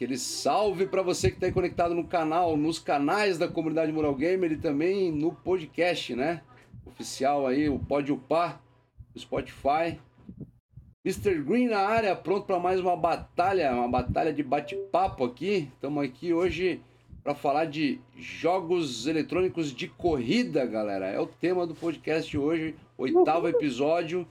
Aquele salve para você que está conectado no canal, nos canais da comunidade Mural Gamer e também no podcast, né? Oficial aí, o Pode Upar, Spotify. Mr. Green na área, pronto para mais uma batalha, uma batalha de bate-papo aqui. Estamos aqui hoje para falar de jogos eletrônicos de corrida, galera. É o tema do podcast hoje, oitavo episódio.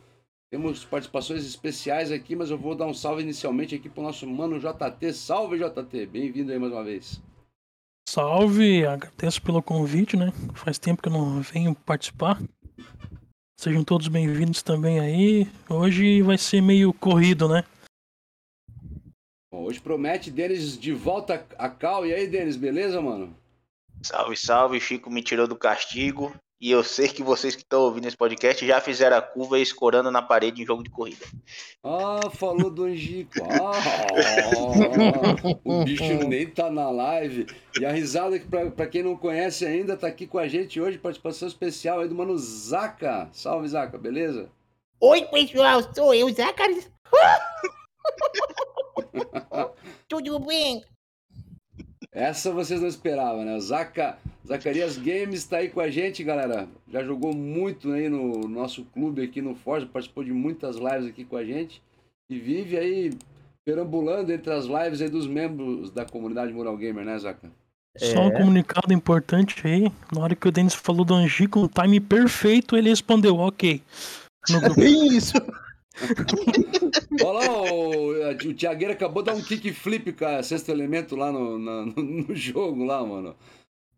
Temos participações especiais aqui, mas eu vou dar um salve inicialmente aqui pro nosso mano JT. Salve, JT! Bem-vindo aí mais uma vez. Salve, agradeço pelo convite, né? Faz tempo que eu não venho participar. Sejam todos bem-vindos também aí. Hoje vai ser meio corrido, né? Bom, hoje promete Denis de volta a cal. E aí, Denis, beleza, mano? Salve, salve. Chico me tirou do castigo. E eu sei que vocês que estão ouvindo esse podcast já fizeram a curva escorando na parede em jogo de corrida. Ah, falou do Angico. Ah, o bicho nem tá na live. E a risada que, pra, pra, quem não conhece ainda, tá aqui com a gente hoje, participação especial aí do mano Zaca. Salve, Zaca, beleza? Oi, pessoal, sou eu, Zaca. Tudo bem? Essa vocês não esperavam, né? Zaca, Zacarias Games está aí com a gente, galera. Já jogou muito aí no nosso clube aqui no Forza, participou de muitas lives aqui com a gente e vive aí perambulando entre as lives aí dos membros da comunidade Mural Gamer, né, Zaca? Só um é. comunicado importante aí. Na hora que o Denis falou do Angico, um time perfeito, ele respondeu, ok. No grupo. Isso! Olha lá, o, o acabou de dar um kickflip, cara, sexto elemento lá no, no, no jogo lá, mano.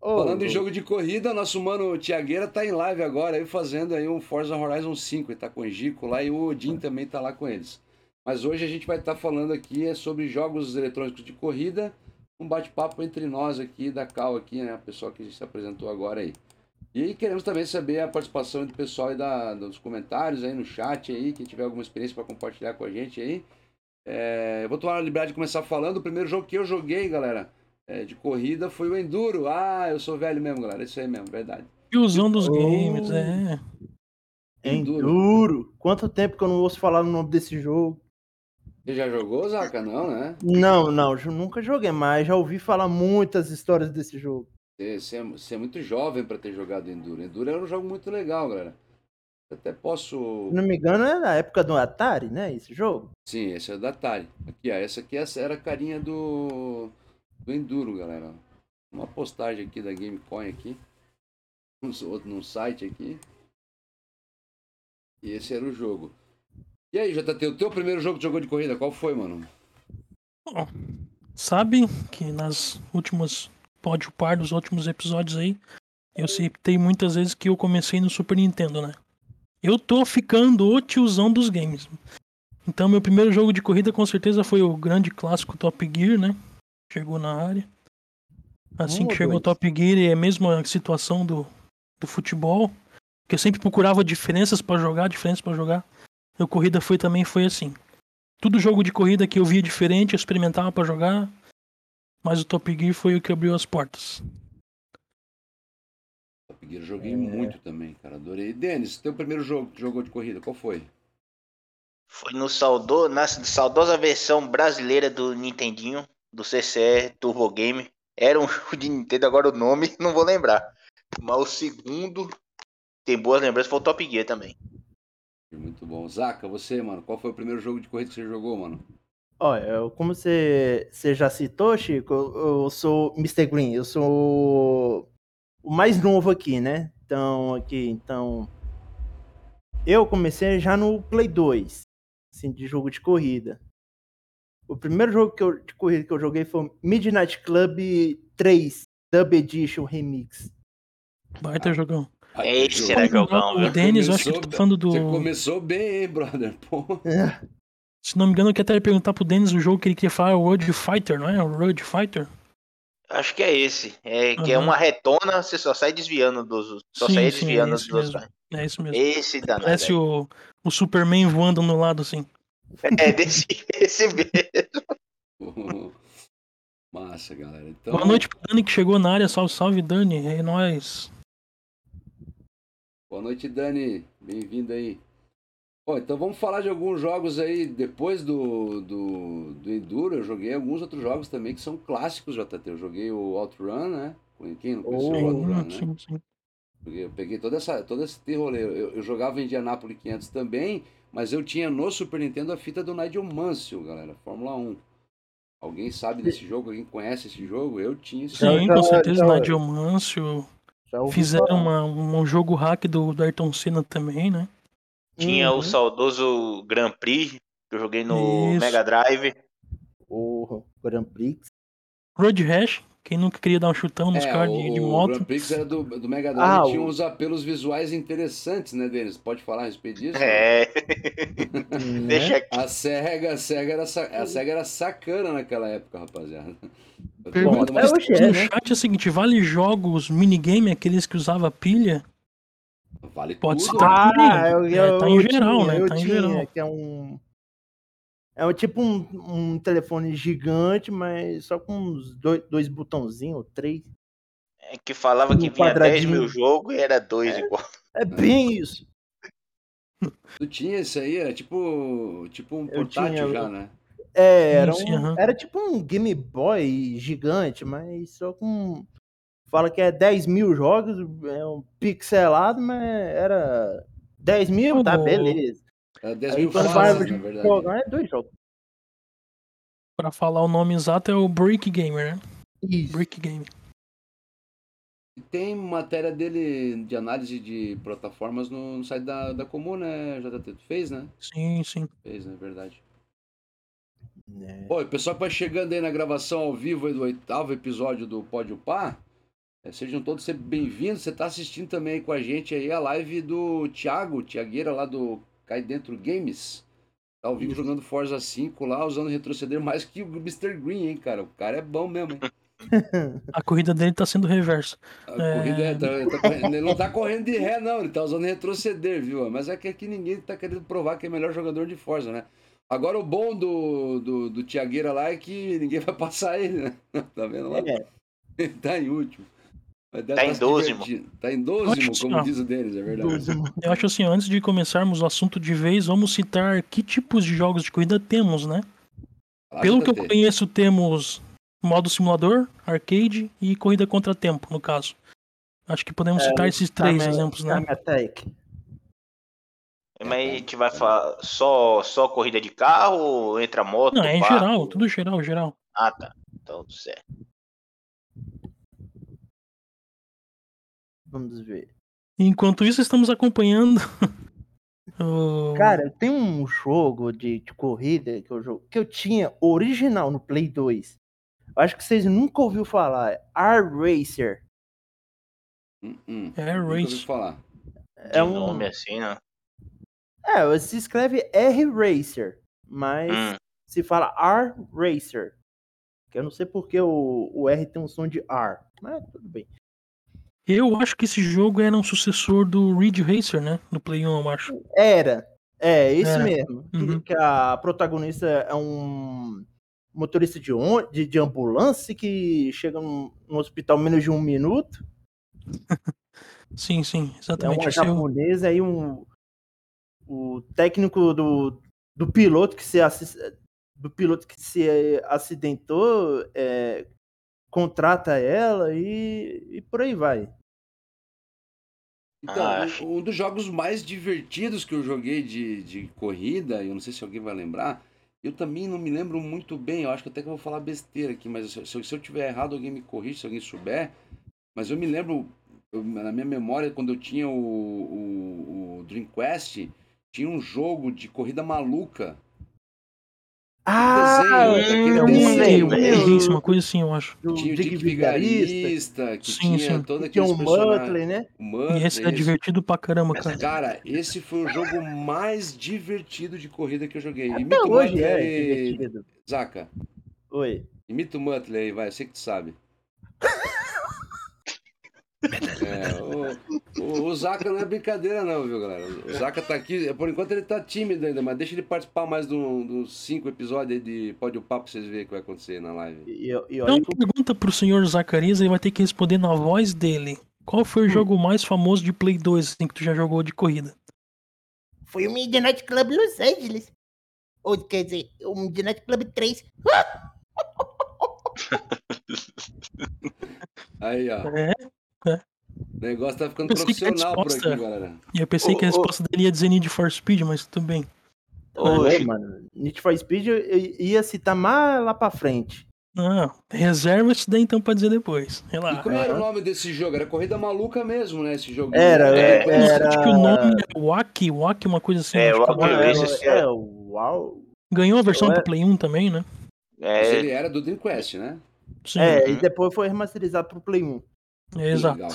Oh, Falando oh. em jogo de corrida, nosso mano Tiagueira tá em live agora aí fazendo aí um Forza Horizon 5, ele tá com o Gico lá e o Odin também tá lá com eles. Mas hoje a gente vai estar tá falando aqui é sobre jogos eletrônicos de corrida, um bate-papo entre nós aqui da Cal aqui, né, a pessoa que se apresentou agora aí. E queremos também saber a participação do pessoal aí da, dos comentários aí no chat aí, quem tiver alguma experiência para compartilhar com a gente aí. É, eu vou tomar a liberdade de começar falando. O primeiro jogo que eu joguei, galera, é, de corrida foi o Enduro. Ah, eu sou velho mesmo, galera. Isso aí mesmo, verdade. E usando dos oh. games, é. Enduro. Enduro. Quanto tempo que eu não ouço falar no nome desse jogo? Você já jogou, Zaca? Não, né? Não, não, nunca joguei, mas já ouvi falar muitas histórias desse jogo. Você, é, você é muito jovem para ter jogado Enduro. Enduro era um jogo muito legal, galera. Eu até posso. Se não me engano, é da época do Atari, né? Esse jogo? Sim, esse é do Atari. Aqui, ó. Essa aqui era a carinha do, do Enduro, galera. Uma postagem aqui da Gamecoin aqui. Outro num site aqui. E esse era o jogo. E aí, JT, o teu primeiro jogo que jogou de corrida, qual foi, mano? Oh, sabe que nas últimas pode par dos últimos episódios aí, eu citei muitas vezes que eu comecei no Super Nintendo, né? Eu tô ficando o tiozão dos games. Então, meu primeiro jogo de corrida com certeza foi o grande clássico Top Gear, né? Chegou na área. Assim que chegou o Top Gear, é a mesma situação do, do futebol. Que eu sempre procurava diferenças para jogar, diferenças para jogar. A corrida foi também foi assim. Tudo jogo de corrida que eu via diferente, eu experimentava para jogar. Mas o Top Gear foi o que abriu as portas. Top Gear joguei é. muito também, cara. Adorei. Denis, teu primeiro jogo que jogou de corrida, qual foi? Foi no saudo, na saudosa versão brasileira do Nintendinho, do CCE Turbo Game. Era um jogo de Nintendo, agora o nome não vou lembrar. Mas o segundo, tem boas lembranças, foi o Top Gear também. Muito bom. Zaca, você, mano, qual foi o primeiro jogo de corrida que você jogou, mano? Olha, como você, você já citou, Chico, eu, eu sou Mr. Green, eu sou o mais novo aqui, né? Então, aqui, então. Eu comecei já no Play 2, assim, de jogo de corrida. O primeiro jogo que eu, de corrida que eu joguei foi Midnight Club 3 Dub Edition Remix. Baita jogão. Esse era jogão, O Denis, eu acho que tu tá falando do. Você começou bem, hein, brother? Pô. É. Se não me engano, eu queria até perguntar pro Denis o jogo que ele queria falar é o Road Fighter, não é? O Road Fighter? Acho que é esse. É, uhum. Que é uma retona, você só sai desviando dos. Só sim, sai desviando sim, é dos mesmo. É isso mesmo. Esse danado. Parece o, o Superman voando no lado assim. É, desse, esse mesmo. Massa, galera. Então... Boa noite pro Dani que chegou na área. Salve, salve, Dani. É nóis. Boa noite, Dani. Bem-vindo aí. Bom, então vamos falar de alguns jogos aí, depois do, do, do Enduro, eu joguei alguns outros jogos também que são clássicos, JT. Eu joguei o Outrun, né? Quem não conheceu Sim, o Outrun, né? sim, sim. Porque Eu peguei toda essa, todo esse rolê. Eu, eu jogava em Indianapolis 500 também, mas eu tinha no Super Nintendo a fita do Nigel Mansell, galera, Fórmula 1. Alguém sabe desse jogo? Alguém conhece esse jogo? Eu tinha esse Sim, já- com certeza, já- Nigel Mansell. Fizeram uma- um jogo hack do, do Ayrton Senna também, né? Tinha Uhum. o saudoso Grand Prix, que eu joguei no Isso. Mega Drive. O Grand Prix. Road Rash, quem nunca queria dar um chutão nos É, caras o, de, de o moto. Grand Prix era do, do Mega Drive Ah, tinha o- uns apelos visuais interessantes, né, deles? Pode falar a respeito disso? É. né? Deixa aqui. A SEGA, a SEGA, era, a SEGA era sacana naquela época, rapaziada. Pergunta uma- hoje é, no né? chat é o seguinte, vale jogos minigame, aqueles que usava pilha? Vale Pode tudo. citar. Ah, eu, É, eu, tá em eu geral, tinha, né? Eu Tá em tinha, geral. que é um... É tipo um, um telefone gigante, mas só com uns dois, dois botãozinhos, três. É que falava que Um vinha 10 quadradinho. mil jogos e era dois É. igual. É bem isso. Tu tinha isso aí, era tipo, tipo um portátil tinha- já, né? É, era, um, era tipo um Game Boy gigante, mas só com. Fala que é 10 mil jogos, é um pixelado, mas era 10 mil, Tá tá, beleza. Era 10 Aí mil fases, vai na verdade. jogar é dois jogos. Pra falar o nome exato é o Brick Gamer, né? Isso. Brick Game. E Tem matéria dele de análise de plataformas no, no site da, da Comum, né? JT, tu fez, né? Sim, sim. Fez, né? Verdade. É. E o pessoal que vai chegando aí na gravação ao vivo aí do oitavo episódio do Pode Upar, eh, sejam todos sempre bem-vindos. Você tá assistindo também aí com a gente aí a live do Thiago, Thiagueira lá do Cai Dentro Games. Tá ao vivo jogando Forza 5 lá, usando retroceder mais que o Mr. Green, hein, cara? O cara é bom mesmo, hein? A corrida dele tá sendo reversa. A É. corrida é- tá- tá correndo- ele não tá correndo de ré, não, ele tá usando retroceder, viu? Mas é que aqui ninguém tá querendo provar que é melhor jogador de Forza, né? Agora o bom do, do, do Thiagueira lá é que ninguém vai passar ele, né? Tá vendo lá? É. Ele tá em último. Mas deve Tá em dozimo. Tá em dozimo, Acho como que- diz o deles, é verdade. Eu acho assim, antes de começarmos o assunto de vez, vamos citar que tipos de jogos de corrida temos, né? Fala, Pelo que eu conheço, temos modo simulador, arcade e corrida contra tempo, no caso. Acho que podemos citar esses três Time- exemplos, né? Attack. Mas a gente vai falar só, só corrida de carro ou entra moto? Não, é em barco? geral, tudo geral, geral. Ah, tá. Então, certo. Vamos ver. Enquanto isso, estamos acompanhando. Cara, tem um jogo de, de corrida que eu, jogo, que eu tinha original no Play 2. Eu acho que vocês nunca ouviram falar. R-Racer. Hum, hum. É Nunca ouvi Race. falar. De É um. nome assim, né? É, se escreve R-Racer. Mas Hum. se fala R-Racer. Que eu não sei porque o, o R tem um som de R. Mas tudo bem. Eu acho que esse jogo era um sucessor do Ridge Racer, né? Do Play 1, eu acho. Era. É, esse Era. mesmo. Que- Uhum. Que, a protagonista é um motorista de, on- de, de ambulância que chega num, no hospital em menos de um minuto. Sim, sim, É exatamente. uma Esse é japonesa aí um o técnico do, do piloto que se do piloto que se acidentou é, contrata ela e, e por aí vai. Então, Ah, um- um dos jogos mais divertidos que eu joguei de, de corrida, eu não sei se alguém vai lembrar, eu também não me lembro muito bem, eu acho que até que eu vou falar besteira aqui, mas se, se eu tiver errado, alguém me corrige, se alguém souber. Mas eu me lembro, eu- na minha memória, quando eu tinha o, o, o Dreamcast, tinha um jogo de corrida maluca. Ah, desenho, É aquele uma desenho, uma né? coisa, uma coisa assim, eu acho. do Tinha o Dick Vigarista, que Sim, tinha sim. todo aqueles um. Muttley, né? E esse é esse- divertido pra caramba, cara. Cara, esse foi o jogo mais divertido de corrida que eu joguei. Até Imita o hoje Muttley é aí, divertido. Zaca. Oi. Imita o Muttley aí, vai, eu sei que tu sabe. É, o, o, o Zaca não é brincadeira não, viu, galera? O Zaca tá aqui, por enquanto ele tá tímido ainda, mas deixa ele participar mais de dos cinco episódios aí de Pode o Papo pra vocês verem o que vai acontecer na live. E, e olha Então, pergunta pro senhor Zacarias, ele vai ter que responder na voz dele. Qual foi o Hum. jogo mais famoso de Play 2 assim, que tu já jogou de corrida? Foi o Midnight Club Los Angeles. Ou quer dizer, o Midnight Club 3. Aí, ó. É, O negócio tá ficando Pensei que a profissional por aqui, resposta- galera. e eu pensei Ô, que a ô. resposta dele ia dizer Need for Speed, mas tudo bem. Ô, É, mano. Need for Speed eu ia citar mais lá pra frente. Não, reserva isso daí então pra dizer depois. E Relaxa. como era o nome desse jogo? Era Corrida Maluca mesmo, né? Esse jogo. Era, É, era. Acho que o nome é Wack, Wack, uma coisa assim. É. Race, é, é, uau. Ganhou a versão É. pro Play 1 também, né? Mas É, ele era do Dreamcast, né? Sim, É, Uhum. e depois foi remasterizado pro Play 1. é, exato. Legal.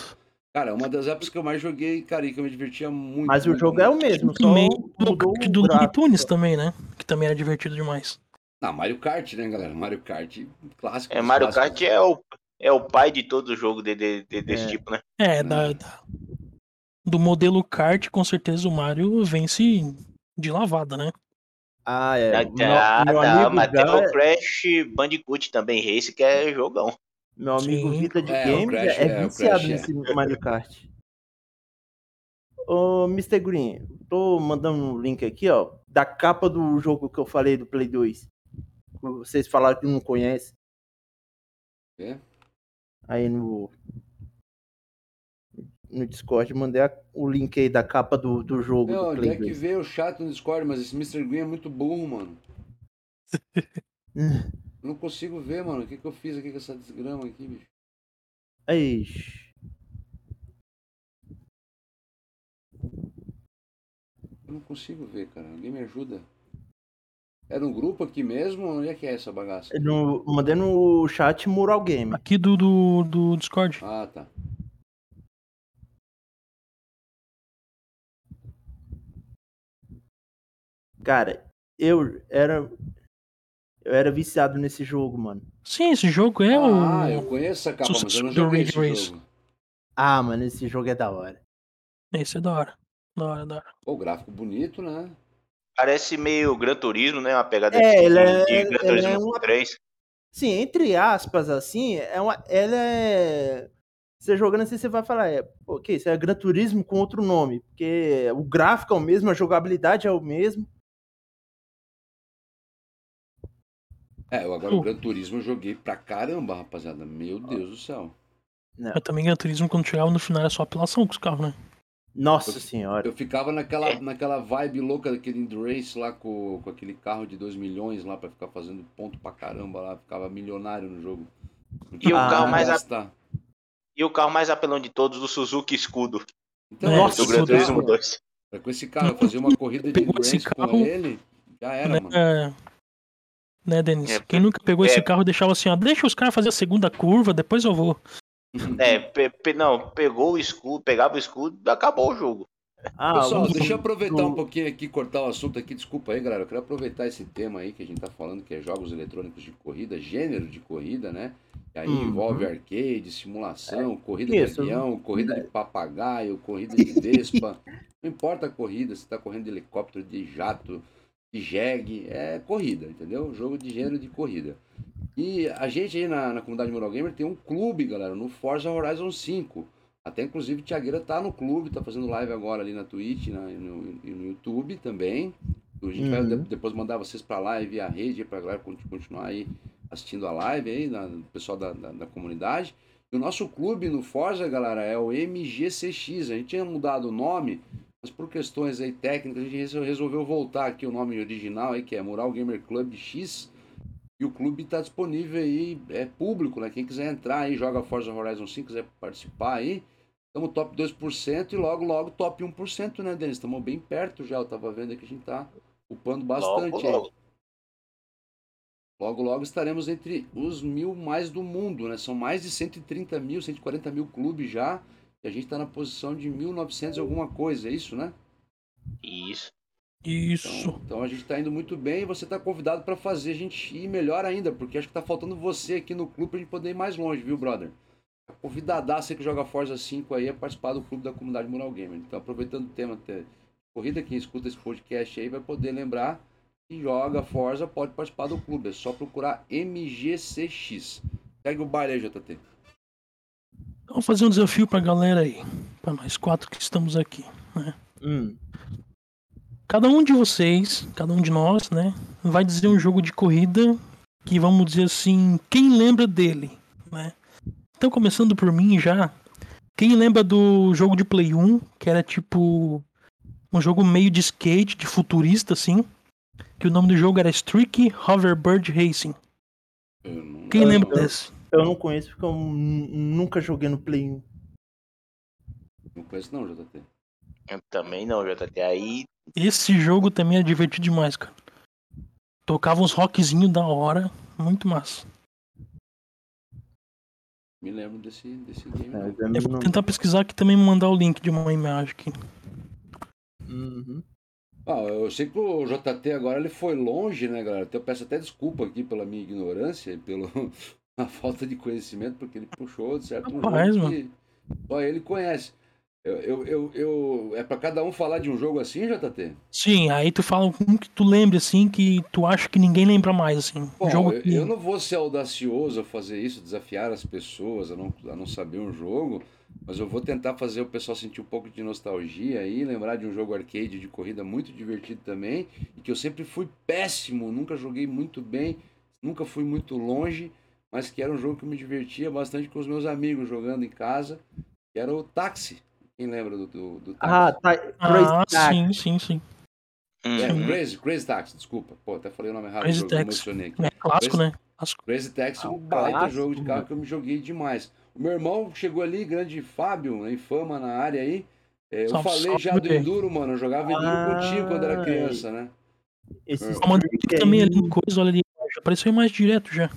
Cara, uma das épocas que eu mais joguei, cara, e que eu me divertia muito. Mas o muito, jogo é o muito. mesmo, só Também mudou do, do Looney. Tunes também, né? Que também era divertido demais. Ah, Mario Kart, né, galera? Mario Kart clássico. é, Mario clássicos. Kart é o, é o pai de todo jogo de, de- de- desse É. tipo, né? É, da, da- do modelo kart, com certeza o Mario vence de lavada, né? Ah, é. Ah, Meu, tá, meu tá, mas tem o Crash Bandicoot também, Race, que é jogão. Meu amigo Sim. Vita de É, Games Crash é, é, viciado Crash é. nesse Mario Kart. Ô, Mr. Green, tô mandando um link aqui, ó, da capa do jogo que eu falei do Play 2. Vocês falaram que não conhecem. É? Aí no no Discord mandei a- o link aí da capa do, do jogo Meu, do Play é que 2. veio o chat no Discord, mas esse Mr. Green é muito burro, mano. Eu não consigo ver, mano. O que, que eu fiz aqui com essa desgrama aqui, bicho? Ixi. Eu não consigo ver, cara. Alguém me ajuda. É no grupo aqui mesmo? Onde é que é essa bagaça? No, mandei no chat Mural Game. Aqui do, do, do Discord. Ah, tá. Cara, eu era. Eu era viciado nesse jogo, mano. Sim, esse jogo é ah, o. eu conheço essa capa, mas eu não do joguei Ridge esse Race. jogo. Ah, mano, esse jogo é da hora. Esse é da hora. Da hora, da hora. Pô, gráfico bonito, né? Parece meio Gran Turismo, né? Uma pegada É, de, ele é- de Gran ele Turismo é uma- 3. Sim, entre aspas, assim, é uma, ela é. Você jogando assim, você vai falar, é, pô, que isso é Gran Turismo com outro nome, porque o gráfico é o mesmo, a jogabilidade é o mesmo. É, eu agora o Gran Turismo eu joguei pra caramba, rapaziada. Meu Deus do céu. Mas também Gran Turismo, quando chegava no final, era só apelação com os carros, né? Nossa senhora. Eu ficava naquela, naquela vibe louca daquele Indy Race lá com, com aquele carro de 2 milhões lá pra ficar fazendo ponto pra caramba lá. Ficava milionário no jogo. Não E o carro mais a-. E o carro mais apelão de todos, o Suzuki Escudo. Então, Nossa, do Gran Turismo carro, 2. com esse carro, eu fazia uma corrida de Pegou esse endurance carro, com ele, já era, né, mano. é, né, Denis? É, Quem nunca pegou é. esse carro deixava assim, ó, deixa os caras fazer a segunda curva, depois eu vou. É, pe- pe- não, pegou o escudo, pegava o escudo, acabou o jogo. Ah, Pessoal, o- deixa eu aproveitar um pouquinho aqui, cortar o assunto aqui. Desculpa aí, galera. Eu quero aproveitar esse tema aí que a gente tá falando, que é jogos eletrônicos de corrida, gênero de corrida, né? E aí Uhum. envolve arcade, simulação, corrida isso, de avião, corrida de papagaio, corrida de vespa. Não importa a corrida, se tá correndo de helicóptero, de jato, de jegue, é corrida, entendeu? Jogo de gênero de corrida. E a gente aí na, na comunidade Mural Gamer tem um clube, galera, no Forza Horizon 5. Até inclusive Tiagueira tá no clube, tá fazendo live agora ali na Twitch na- e no, no YouTube também. A gente vai Uhum. de- depois mandar vocês pra live via rede pra galera conti- continuar aí assistindo a live aí, na, o pessoal da, da, da comunidade. E o nosso clube no Forza, galera, é o MGCX. A gente tinha mudado o nome, mas por questões aí técnicas, a gente resol- resolveu voltar aqui o nome original aí, que é Mural Gamer Club X. E o clube está disponível aí, é público, né? Quem quiser entrar aí, joga Forza Horizon 5, quiser participar aí, estamos top 2% e logo, logo top 1%, né, Denis? Estamos bem perto já, eu tava vendo que a gente tá upando bastante Logo, logo. Logo, logo estaremos entre os mil mais do mundo, né? São mais de 130 mil, 140 mil clubes já, e a gente está na posição de 1900 e alguma coisa, é isso, né? Isso. Isso. Então, então a gente está indo muito bem e você está convidado para fazer a gente ir melhor ainda, porque acho que tá faltando você aqui no clube para a gente poder ir mais longe, viu, brother? Convidadaço você que joga Forza 5 aí a participar do clube da comunidade Mural Gamer. Então, aproveitando o tema até corrida, quem escuta esse podcast aí vai poder lembrar que joga Forza, pode participar do clube. É só procurar MGCX. Segue o baile aí, JT. Vamos fazer um desafio pra galera aí. Pra nós quatro que estamos aqui. Hum. cada um de vocês, cada um de nós, né, vai dizer um jogo de corrida que vamos dizer assim, quem lembra dele, né? Então, começando por mim já, quem lembra do jogo de Play 1, que era tipo um jogo meio de skate, de futurista assim, que o nome do jogo era Streaky Hoverbird Racing. Quem lembra desse? Eu não conheço porque eu nunca joguei no Play 1. Não conheço não, JT. Eu também não, JT. Aí. Esse jogo também é divertido demais, cara. Tocava uns rockzinhos da hora, muito massa. Me lembro desse, desse game. É, eu vou tentar pesquisar aqui também mandar o link de uma imagem aqui. Uhum. Ah, eu sei que o JT agora ele foi longe, né, galera? Então eu peço até desculpa aqui pela minha ignorância e pela falta de conhecimento, porque ele puxou de certo Rapaz, um jogo que só ele conhece. Eu, eu, eu, eu, é para cada um falar de um jogo assim, JT? Sim, aí tu fala um que tu lembre assim, que tu acha que ninguém lembra mais, assim. Bom, jogo eu, que... eu não vou ser audacioso a fazer isso, desafiar as pessoas a não, a não saber um jogo, mas eu vou tentar fazer o pessoal sentir um pouco de nostalgia aí, lembrar de um jogo arcade de corrida muito divertido também, e que eu sempre fui péssimo, nunca joguei muito bem, nunca fui muito longe, mas que era um jogo que eu me divertia bastante com os meus amigos jogando em casa, que era o Táxi. Quem lembra do, do, do Ah, tá. Crazy Ah, Taxi. sim, sim, sim. É, Uhum. Crazy, Crazy Taxi, desculpa. Pô, até falei o nome errado Crazy jogo, Taxi. É clássico, Crazy- né? Clássico. Crazy Taxi é um baita jogo de carro né? que eu me joguei demais. O meu irmão chegou ali, grande Fábio, né, em fama na área aí. É, eu Salve, falei salve, já do. Enduro, mano. Eu jogava Enduro Ah, contigo quando era criança, né? Esse streak também ali no coisa, olha ali. Já apareceu mais direto já.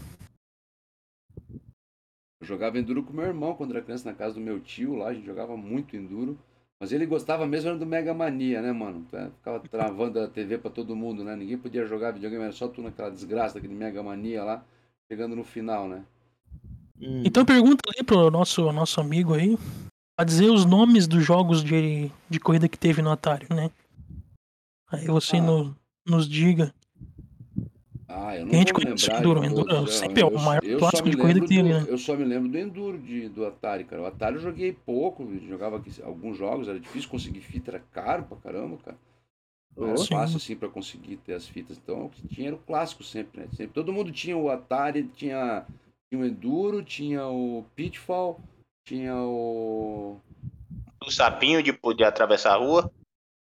Jogava Enduro com meu irmão quando era criança na casa do meu tio lá. A gente jogava muito Enduro. Mas ele gostava mesmo era do Mega Mania, né, mano? É, Ficava travando a TV pra todo mundo, né? Ninguém podia jogar videogame, era só tu naquela desgraça daquele Mega Mania lá, chegando no final, né? Hum. Então pergunta ali pro nosso, nosso amigo aí, a dizer os nomes dos jogos de, de corrida que teve no Atari, né? Aí você Ah. no- nos diga. Ah, eu não a gente vou conhece o lembrar Enduro, Enduro todos, sempre é o maior eu clássico de corrida que do- né? Eu só me lembro do Enduro de, do Atari, cara. O Atari eu joguei pouco, jogava aqui alguns jogos, era difícil conseguir fita, era caro pra caramba, cara. Não era Oh, sim. fácil assim pra conseguir ter as fitas. Então o que tinha era o clássico sempre, né? Sempre, todo mundo tinha o Atari, tinha, tinha o Enduro, tinha o Pitfall, tinha o. O sapinho de poder atravessar a rua.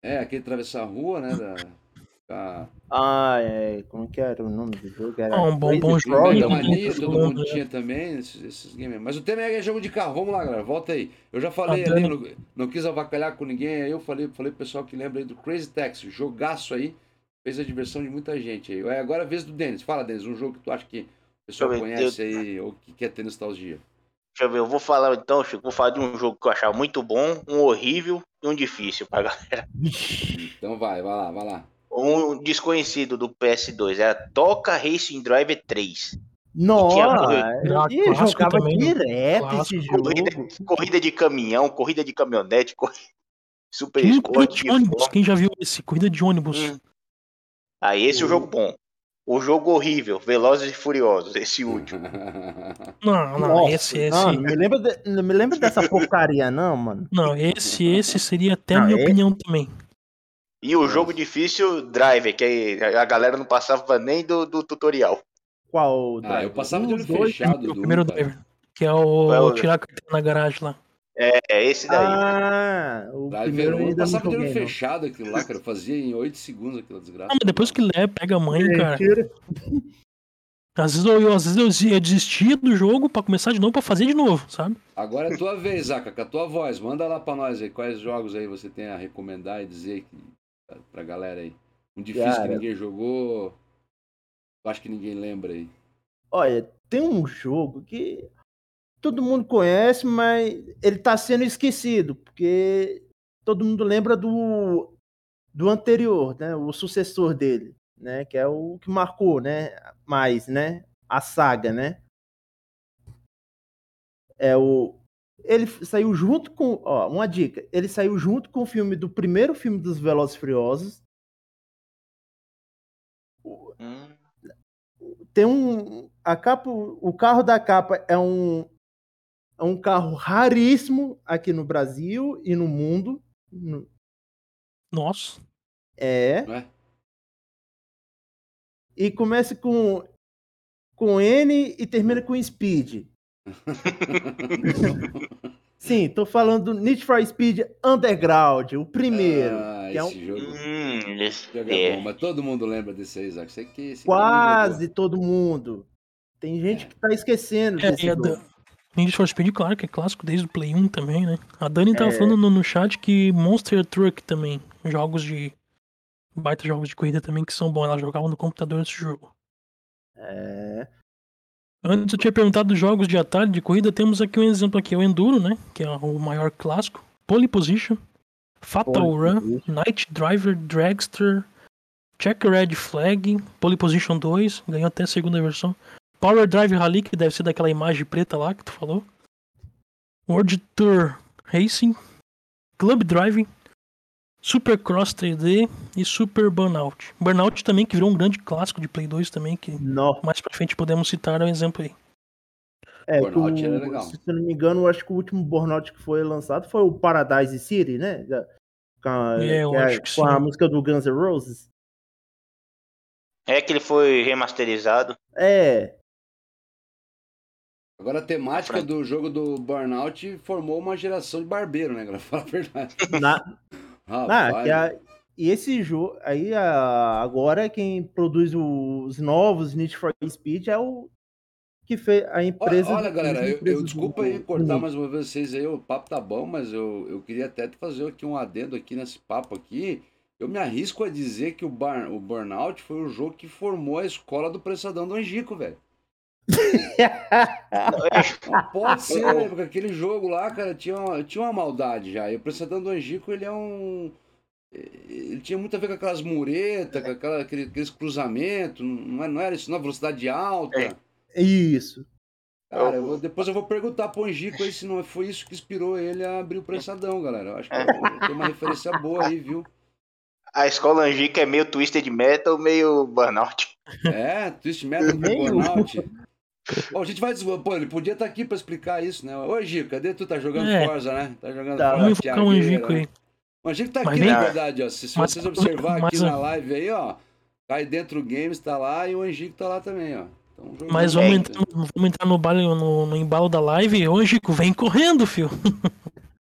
É, aquele atravessar a rua, né? Da, da- Ah, é. Como que era o nome do jogo? Era Ah, um bom- bom jogo, Todo mundo, né? tinha também, esses, esses games. Mas o tema é jogo de carro. Vamos lá, galera. Volta aí. Eu já falei Tá ali, não, não quis avacalhar com ninguém. Aí eu falei, falei pro pessoal que lembra aí do Crazy Taxi. Jogaço aí. Fez a diversão de muita gente aí. É, Agora é a vez do Denis. Fala, Denis, um jogo que tu acha que o pessoal Deixa eu conhece aí ou que quer ter nostalgia. Deixa eu ver, eu vou falar então, Chico, vou falar de um jogo que eu achava muito bom, um horrível e um difícil pra galera. Então vai, vai lá, vai lá. Um desconhecido do PS2 era Toca Racing Driver 3. Nossa, Ah, eu jogava também, né? direto Clássico. esse jogo. Corrida, corrida de caminhão, corrida de caminhonete, corrida... Super Sport. corrida de ônibus, quem já viu esse? Corrida de ônibus. Hum. Aí esse é o jogo bom. O jogo horrível, Velozes e Furiosos, esse último. Não, não, Nossa, esse, esse. Não, não me lembra, de- não me lembra dessa porcaria, não, mano. Não, esse, esse seria até a Não, minha é- opinião também. E o jogo difícil, Driver, que aí a galera não passava nem do, do tutorial. Qual? ah, drive? eu passava de olho Os dois? fechado o do primeiro um, cara. driver. Que é o, É o- tirar a carteira na garagem lá. É esse daí. Ah, o Driver primeiro 1 eu passava de olho fechado aquilo lá, cara. Eu fazia em 8 segundos aquela desgraça. Ah, mas depois que leva, pega a mãe, cara. Mentira. Às vezes, eu, às vezes eu, eu desistia do jogo pra começar de novo, pra fazer de novo, sabe? Agora é tua vez, Zaca, com a tua voz. Manda lá pra nós aí quais jogos aí você tem a recomendar e dizer que, pra galera aí. Um difícil que Cara. ninguém jogou. Acho que ninguém lembra aí. Olha, tem um jogo que todo mundo conhece, mas ele tá sendo esquecido, porque todo mundo lembra do, do anterior, né? O sucessor dele, né? Que é o que marcou, né? Mais, né? A saga, né? É o. Ele saiu junto com. Ó, uma dica. Ele saiu junto com o filme do primeiro filme dos Velozes e Furiosos. Hum, tem um a capa o carro da capa é um é um carro raríssimo aqui no Brasil e no mundo No- Nossa. É. É? E começa com, com N e termina com Speed. Sim, tô falando do Need for Speed Underground, o primeiro. Ah, que é um- esse jogo, Hum, esse- jogo é bom, mas todo mundo lembra desse aí, Isaac. Você que esse Quase todo mundo. Tem gente É. que tá esquecendo É, desse jogo. da- Need for Speed, claro, que é clássico desde o Play 1 também, né? A Dani tava É. falando no, no chat que Monster Truck também, jogos de. Baita jogos de corrida também que são bons. Ela jogava no computador esse jogo. É. Antes eu tinha perguntado dos jogos de atalho de corrida, temos aqui um exemplo aqui, o Enduro, né? Que é o maior clássico. Pole Position, Fatal Pole Run, Position. Night Driver, Dragster, Checkered Flag, Pole Position 2, ganhou até a segunda versão. Power Drive Rally, que deve ser daquela imagem preta lá que tu falou. World Tour Racing, Club Driving, Supercross 3D e Super Burnout. Burnout também, que virou um grande clássico de Play 2 também, que mais pra frente podemos citar é um exemplo aí. É, Burnout era legal. Se eu não me engano, acho que o último Burnout que foi lançado foi o Paradise City, né? Com a, É, eu que é- acho que com a sim. música do Guns N' Roses. É que ele foi remasterizado. É, Agora a temática Frank. do jogo do Burnout formou uma geração de barbeiro, né, galera? Fala a verdade. na, Rapaz, que a- e esse jogo, aí a- agora quem produz os novos Need for Speed é o que fez a Olha, empresa. olha, galera, eu, eu desculpa aí cortar mais uma vez vocês aí, o papo tá bom, mas eu, eu queria até fazer aqui um adendo aqui nesse papo aqui. Eu me arrisco a dizer que o, Bar, o Burnout foi o jogo que formou a escola do Pressadão do Angico, velho. Pode ser, né? Porque aquele jogo lá, cara, tinha uma, tinha uma maldade já. E o Pressadão do Angico, ele é um. Ele tinha muito a ver com aquelas muretas, com aquela, aquele- aqueles cruzamentos, não, é- não era isso, não, velocidade alta. É. Isso. Cara, eu vou- depois eu vou perguntar pro Angico aí se não foi isso que inspirou ele a abrir o Pressadão, galera. Eu acho que eu- tem uma referência boa aí, viu? A escola Angica é meio Twisted Metal, meio Burnout. É, Twist Metal Meio. Burnout. Bom, a gente vai. Pô, ele podia estar aqui pra explicar isso, né? Ô, Angico, cadê tu? Tá jogando É. Forza, né? Tá jogando Tá. Forza. Vamos invocar o Tiagueira, Angico né? aí. O Angico tá Mas aqui, nem- na verdade, ó. Se, se Mas- vocês observar aqui na live aí, ó. Cai dentro Games tá lá e o Angico tá lá também, ó. Então, Mas vamos entrar, no- vamos entrar no, baile, no, no embalo da live. Ô, Chico, vem correndo, fio.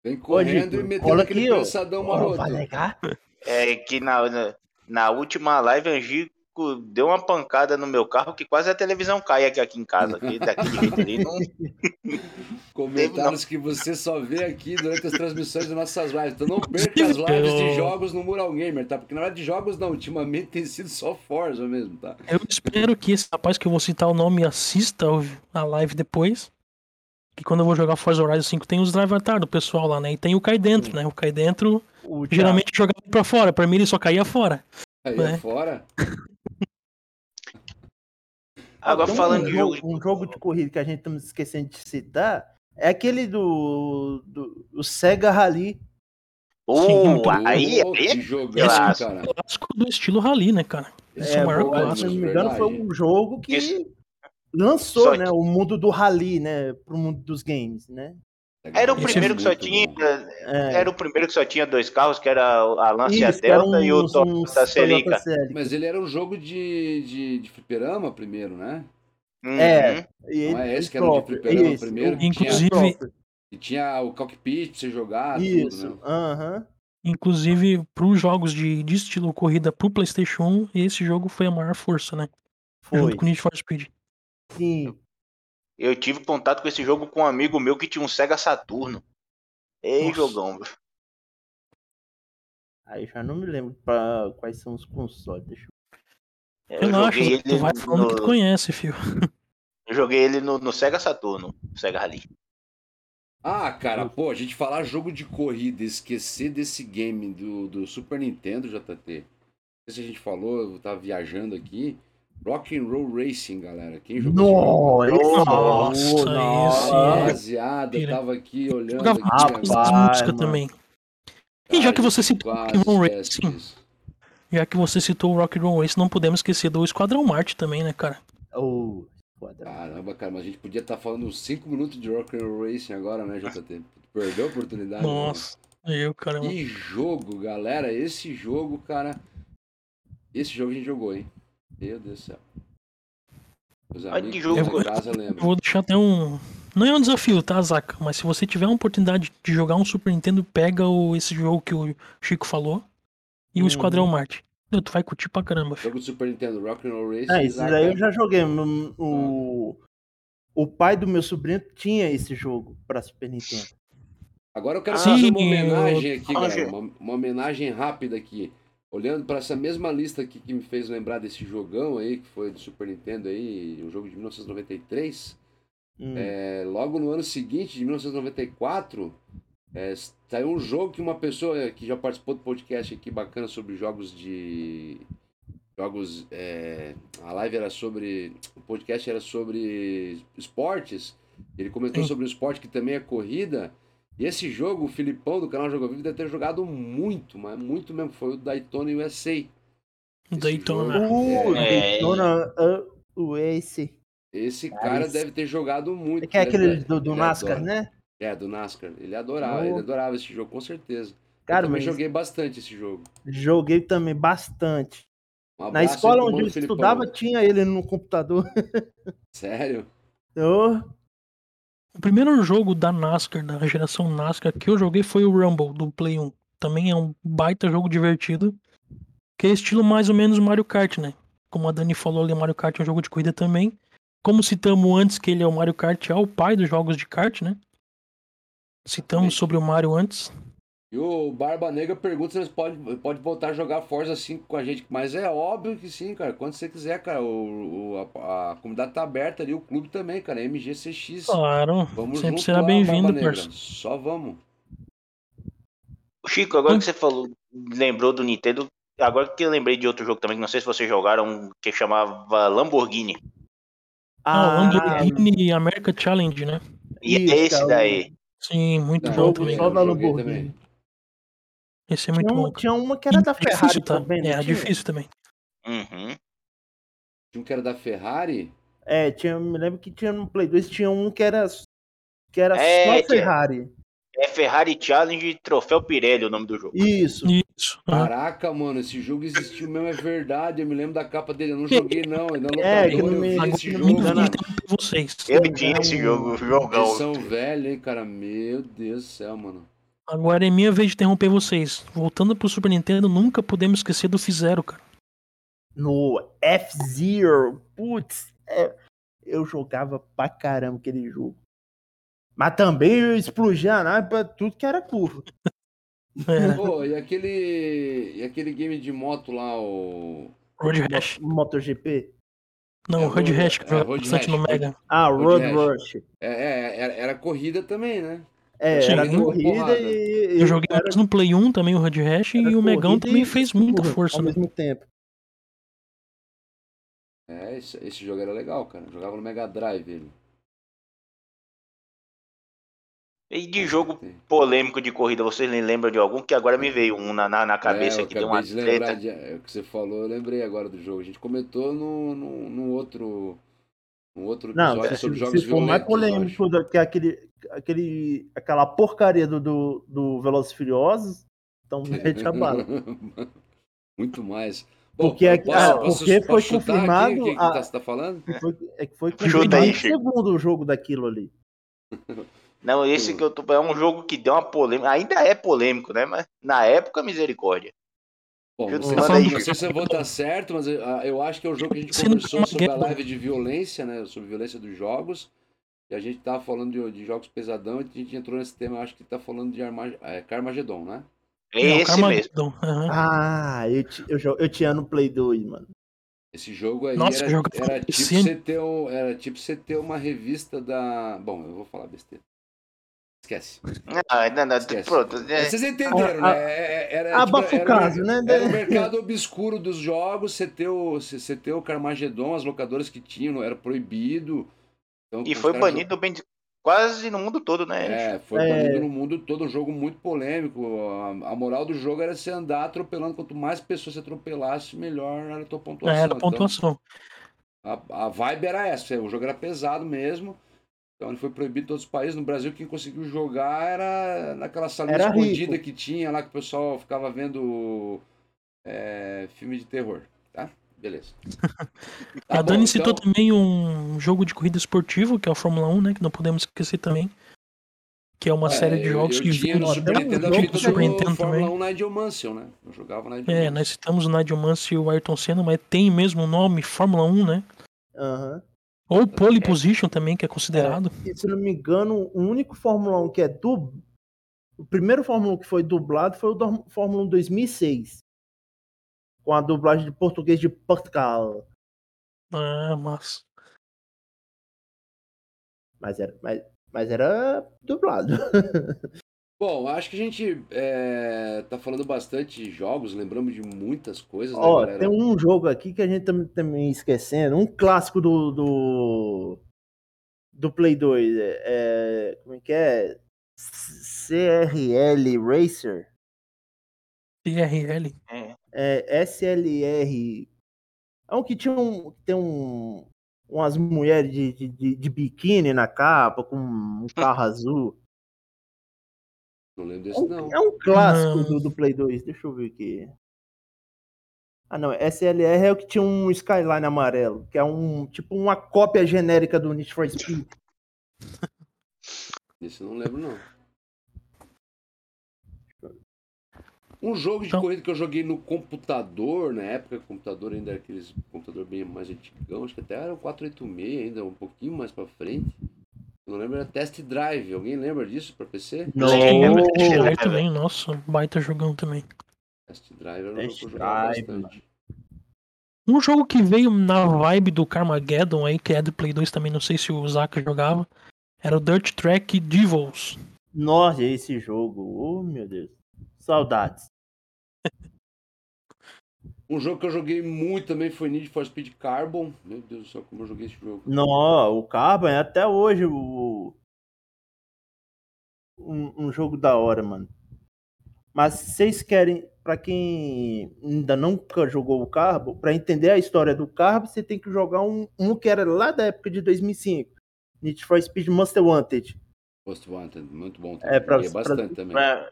Vem correndo Angico, e metendo olha aquele aqui, ó. pressadão Ó, maroto. vai negar? É que na, na, na última live, Angico deu uma pancada no meu carro que quase a televisão cai aqui, aqui em casa. Aqui, daquele jeito ali. Não... Comentários que você só vê aqui durante as transmissões das nossas lives. Então não perca as lives de jogos no Mural Gamer, tá? Porque na hora de jogos, não. Ultimamente tem sido só Forza mesmo, tá? Eu espero que esse rapaz que eu vou citar o nome assista a live depois. Que quando eu vou jogar Forza Horizon 5 tem os drive atar do pessoal lá, né? E tem o Cai Dentro, né? O Cai Dentro O geralmente jogava pra fora. Pra mim ele só caía fora. Aí É. é fora. Agora Tem falando um de jogo, jogo. um jogo de corrida que a gente estamos esquecendo de citar é aquele do, do, do Sega Rally. Sim, aí, aí é jogão, clássico. Clássico do estilo rally, né, cara? Esse é, o maior pô, clássico, se não me engano, foi um jogo que Isso. lançou né, o mundo do rally, né? Pro mundo dos games, né? Era o Esse é primeiro que só tinha. bom. É, Era o primeiro que só tinha dois carros, que era a Lancia isso, Delta e o Toyota Celica. Mas ele era um jogo de, de, de fliperama primeiro, né? Uhum. É. E Não é ele esse que era o de fliperama isso, primeiro? tinha- Inclusive-. E tinha o cockpit pra você jogar, Isso, tudo, né? aham. Inclusive, pros jogos de, de estilo corrida pro PlayStation 1, esse jogo foi a maior força, né? Foi. Junto com o Need for Speed. Sim. Eu tive contato com esse jogo com um amigo meu que tinha um Sega Saturno. Ei, Nossa. jogão. Aí já não me lembro pra quais são os consoles. Deixa eu... Eu Relaxa, joguei tu ele vai falando que tu no, conhece, fio. eu joguei ele no, no Sega Saturno, Sega Rally. Ah, cara, pô, a gente falar jogo de corrida e esquecer desse game do, do Super Nintendo, JT. Não sei se a gente falou, eu tava viajando aqui. Rock and Roll Racing, galera. Quem jogou? Nossa, esse Nossa, é- Rapaziada, Pira. tava aqui olhando Jogava aqui. Rapaz, música mano. também. E já que você citou Rock and Roll Racing, já que você citou o Rock and Roll Racing, não podemos esquecer do Esquadrão Marte também, né, cara? Oh. Caramba, cara, mas a gente podia estar falando uns 5 minutos de Rock and Roll Racing agora, né, JT? Perdeu a oportunidade. né? Nossa, eu, caramba. Que jogo, galera. Esse jogo, cara. Esse jogo a gente jogou, hein? Meu Deus do céu. Que amigos jogo. casa lembram. Vou deixar até um. Não é um desafio, tá, Zaka? Mas se você tiver a oportunidade de jogar um Super Nintendo, pega o, esse jogo que o Chico falou e o Uhum. Esquadrão Marte. Meu, Tu vai curtir pra caramba, filho. Jogo do Super Nintendo, Rock and Roll Racing. Ah, esses Isaac, aí eu já joguei. O, o, o pai do meu sobrinho tinha esse jogo pra Super Nintendo. Agora eu quero Ah, fazer sim, uma homenagem aqui, eu- galera. Uma, uma homenagem rápida aqui. Olhando para essa mesma lista aqui que me fez lembrar desse jogão aí, que foi do Super Nintendo aí, um jogo de 1993. Hum. É, logo no ano seguinte, de 1994, é, saiu um jogo que uma pessoa que já participou do podcast aqui bacana sobre jogos de. Jogos. é, a live era sobre. O podcast era sobre esportes. Ele comentou Sim. sobre o esporte que também é corrida. E esse jogo, o Filipão do canal Jogo Vivo deve ter jogado muito, mas muito mesmo. Foi o Daytona USA. Esse Daytona. jogo- O é, É. Daytona uh, o Ace. esse Ah, cara deve ter jogado muito. Que é Ele aquele deve- do, do NASCAR, adora. né? É, do NASCAR. Ele adorava, Oh. ele adorava esse jogo, com certeza. Cara, eu também mas joguei bastante esse jogo. joguei também bastante. Um Na escola onde eu Filipão. estudava, tinha ele no computador. Sério? Oh, O primeiro jogo da NASCAR, da geração NASCAR, que eu joguei foi o Rumble, do Play 1. Também é um baita jogo divertido. Que é estilo mais ou menos Mario Kart, né? Como a Dani falou ali, Mario Kart é um jogo de corrida também. Como citamos antes que ele é o Mario Kart, é o pai dos jogos de kart, né? Citamos sobre o Mario antes. E o Barba Negra pergunta se eles podem pode voltar a jogar Forza 5 com a gente. Mas é óbvio que sim, cara. Quando você quiser, cara. O, o- a, a comunidade tá aberta ali, o clube também, cara. MGCX. Claro, Vamos sempre junto será bem-vindo, parça. Só vamos. Chico, agora Hum. que você falou, lembrou do Nintendo, agora que eu lembrei de outro jogo também, que não sei se vocês jogaram, que chamava Lamborghini. Ah, ah, Lamborghini America Challenge, né? E Isso, é esse cara, daí. Sim, muito Não, bom também. só joguei Lamborghini. também. Esse é muito tinha, um- bom. tinha uma que era da Difícil, Ferrari tá? também, não É, tinha? difícil também. Uhum. Tinha um que era da Ferrari. É, tinha, eu me lembro que tinha no Play 2, tinha um que era, que era É, só tinha- Ferrari. É Ferrari Challenge Troféu Pirelli o nome do jogo. Isso. Isso. aham. Caraca, mano, esse jogo existiu mesmo, é verdade. Eu me lembro da capa dele. Eu não joguei, não. Ainda não É, eu que meio- esse no jogo. Nintendo pra vocês. Eu tinha é esse um- jogo, jogão. Vocês são velhos, hein, cara? Meu Deus do céu, mano. Agora é minha vez de interromper vocês. Voltando pro Super Nintendo, nunca podemos esquecer do F-Zero, cara. No F-Zero. Putz, é, eu jogava pra caramba aquele jogo. Mas também eu explodia a nave pra tudo que era curva. É, Pô, e aquele. E aquele game de moto lá, o. Road Rash. MotoGP. Não, É, Road Rash, que é, jogava bastante Rash, no Mega. Ah, Road Road. Rush. É, é, era, era corrida também, né? É, Sim. era Corrida porrada. e. Eu joguei era, mais no Play 1 também, o Rash, era e o Megão também e fez muita força, Ao né? mesmo tempo. É, esse, esse jogo era legal, cara. Jogava no Mega Drive ele. E de jogo polêmico de corrida, vocês lembram de algum? Que agora me veio um na, na, na cabeça é, que deu uma de treta. de, é, o que você falou, eu lembrei agora do jogo. A gente comentou no, no, no outro. No outro Não, episódio se, sobre se jogos for mais polêmico do que aquele, aquele, aquela porcaria do, do, do Velozes e Furiosos, então mete a bala. Muito mais. Bom, Porque aqui- ah, porque foi chutar confirmado aqui o que, a- tá- você tá falando? Que foi, é que foi Chuta confirmado aí, segundo o jogo daquilo ali. Não, esse que eu tô. É um jogo que deu uma polêmica. Ainda é polêmico, né? Mas na época, misericórdia. Bom, Chuta, não sei, não sei se eu vou estar certo, mas eu, ah, eu acho que é o jogo que a gente conversou sobre a live de violência, né? Sobre violência dos jogos. E a gente tava falando de, de jogos pesadão e a gente entrou nesse tema, eu acho que tá falando de Arma, é, Carmageddon, né? É É, o esse mesmo. Carmageddon, aham. Ah, eu, ti- eu, eu tinha no Play 2, mano. Esse jogo aí Nossa, era, jogo era tipo você ter um, era tipo você ter uma revista da. Bom, eu vou falar besteira. Esquece. Ah, não, não, Esquece. pronto. é, Vocês entenderam, Ah, né? É- é- Era, Abafa o era- caso, né? Era o mercado obscuro dos jogos, você ter o, você você ter o Carmageddon, as locadoras que tinham, era proibido. Então, E foi banido bem quase no mundo todo, né? É, foi É. banido no mundo todo, um jogo muito polêmico. A, a moral do jogo era você andar atropelando. Quanto mais pessoas você atropelasse, melhor era a tua pontuação. É, era Então, pontuação. a, a vibe era essa, o jogo era pesado mesmo. Então ele foi proibido em todos os países. No Brasil, quem conseguiu jogar era naquela salinha Era escondida rico. que tinha lá, que o pessoal ficava vendo é, filme de terror. Beleza. a Dani bom, citou então... também um jogo de corrida esportivo, que é o Fórmula 1, né? Que não podemos esquecer também. Que é uma é, série de jogos eu, eu que Super Nintendo, um jogo Super Nintendo Fórmula 1 Nigel Mansell, né? Eu jogava Nigel É, nós citamos o Nigel Mansell e o Ayrton Senna, mas tem mesmo o nome Fórmula 1, né? Aham. Uhum. Ou Pole Position também, que é considerado. É, se não me engano, o único Fórmula 1 que é do. O primeiro Fórmula 1 que foi dublado foi o do Fórmula 1 2006. Com a dublagem de português de Portugal. Ah, mas. Mas era, mas, mas era dublado. Bom, acho que a gente é, tá falando bastante de jogos, lembramos de muitas coisas, né, Ó, tem um jogo aqui que a gente também tá esquecendo, um clássico do, do, do Play 2. É, é, como é que é? CRL Racer? CRL? É. é SLR. É um que tinha um. Tem um. Umas mulheres de, de, de biquíni na capa, com um carro azul. Não lembro desse, não. É um clássico do, do, Play 2. Deixa eu ver aqui. Ah, não. SLR é o que tinha um Skyline amarelo, que é um tipo uma cópia genérica do Need for Speed. Isso eu não lembro, não. Um jogo de então... corrida que eu joguei no computador, na época o computador ainda era aqueles computador bem mais antigão, acho que até era o 486 ainda, um pouquinho mais pra frente. Não lembro, era Test Drive. Alguém lembra disso pra PC? Não, lembro. Test Drive também, nossa, baita jogão também. Test Drive era um jogo que eu jogava bastante. Um jogo que veio na vibe do Carmageddon aí, que é do Play 2 também, não sei se o Zaka jogava, era o Dirt Track Devils. Nossa, esse jogo, oh meu Deus. Saudades. Um jogo que eu joguei muito também foi Need for Speed Carbon. Meu Deus do céu, como eu joguei esse jogo. Não, o Carbon é até hoje o... um, um jogo da hora, mano. Mas vocês querem, para quem ainda nunca jogou o Carbon, para entender a história do Carbon, você tem que jogar um, um que era lá da época de 2005. Need for Speed Monster Wanted. Most Wanted, muito bom também. É, pra, bastante pra, também. Pra,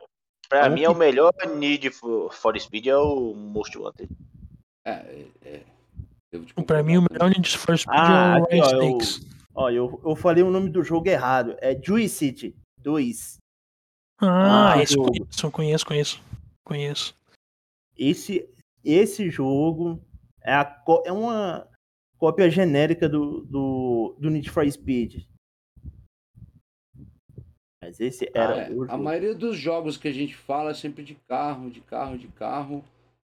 Pra mim, é o melhor Need for Speed é o Most Wanted. É, é. é. Pra mim, o melhor Need for Speed ah, é o aqui, ó, eu, ó, eu, eu falei o nome do jogo errado. É Juice City 2. Ah, ah esse jogo. conheço, conheço, conheço. Conheço. Esse, esse jogo é, a, é uma cópia genérica do, do, do Need for Speed. Mas esse era. Ah, é. A maioria dos jogos que a gente fala é sempre de carro, de carro, de carro.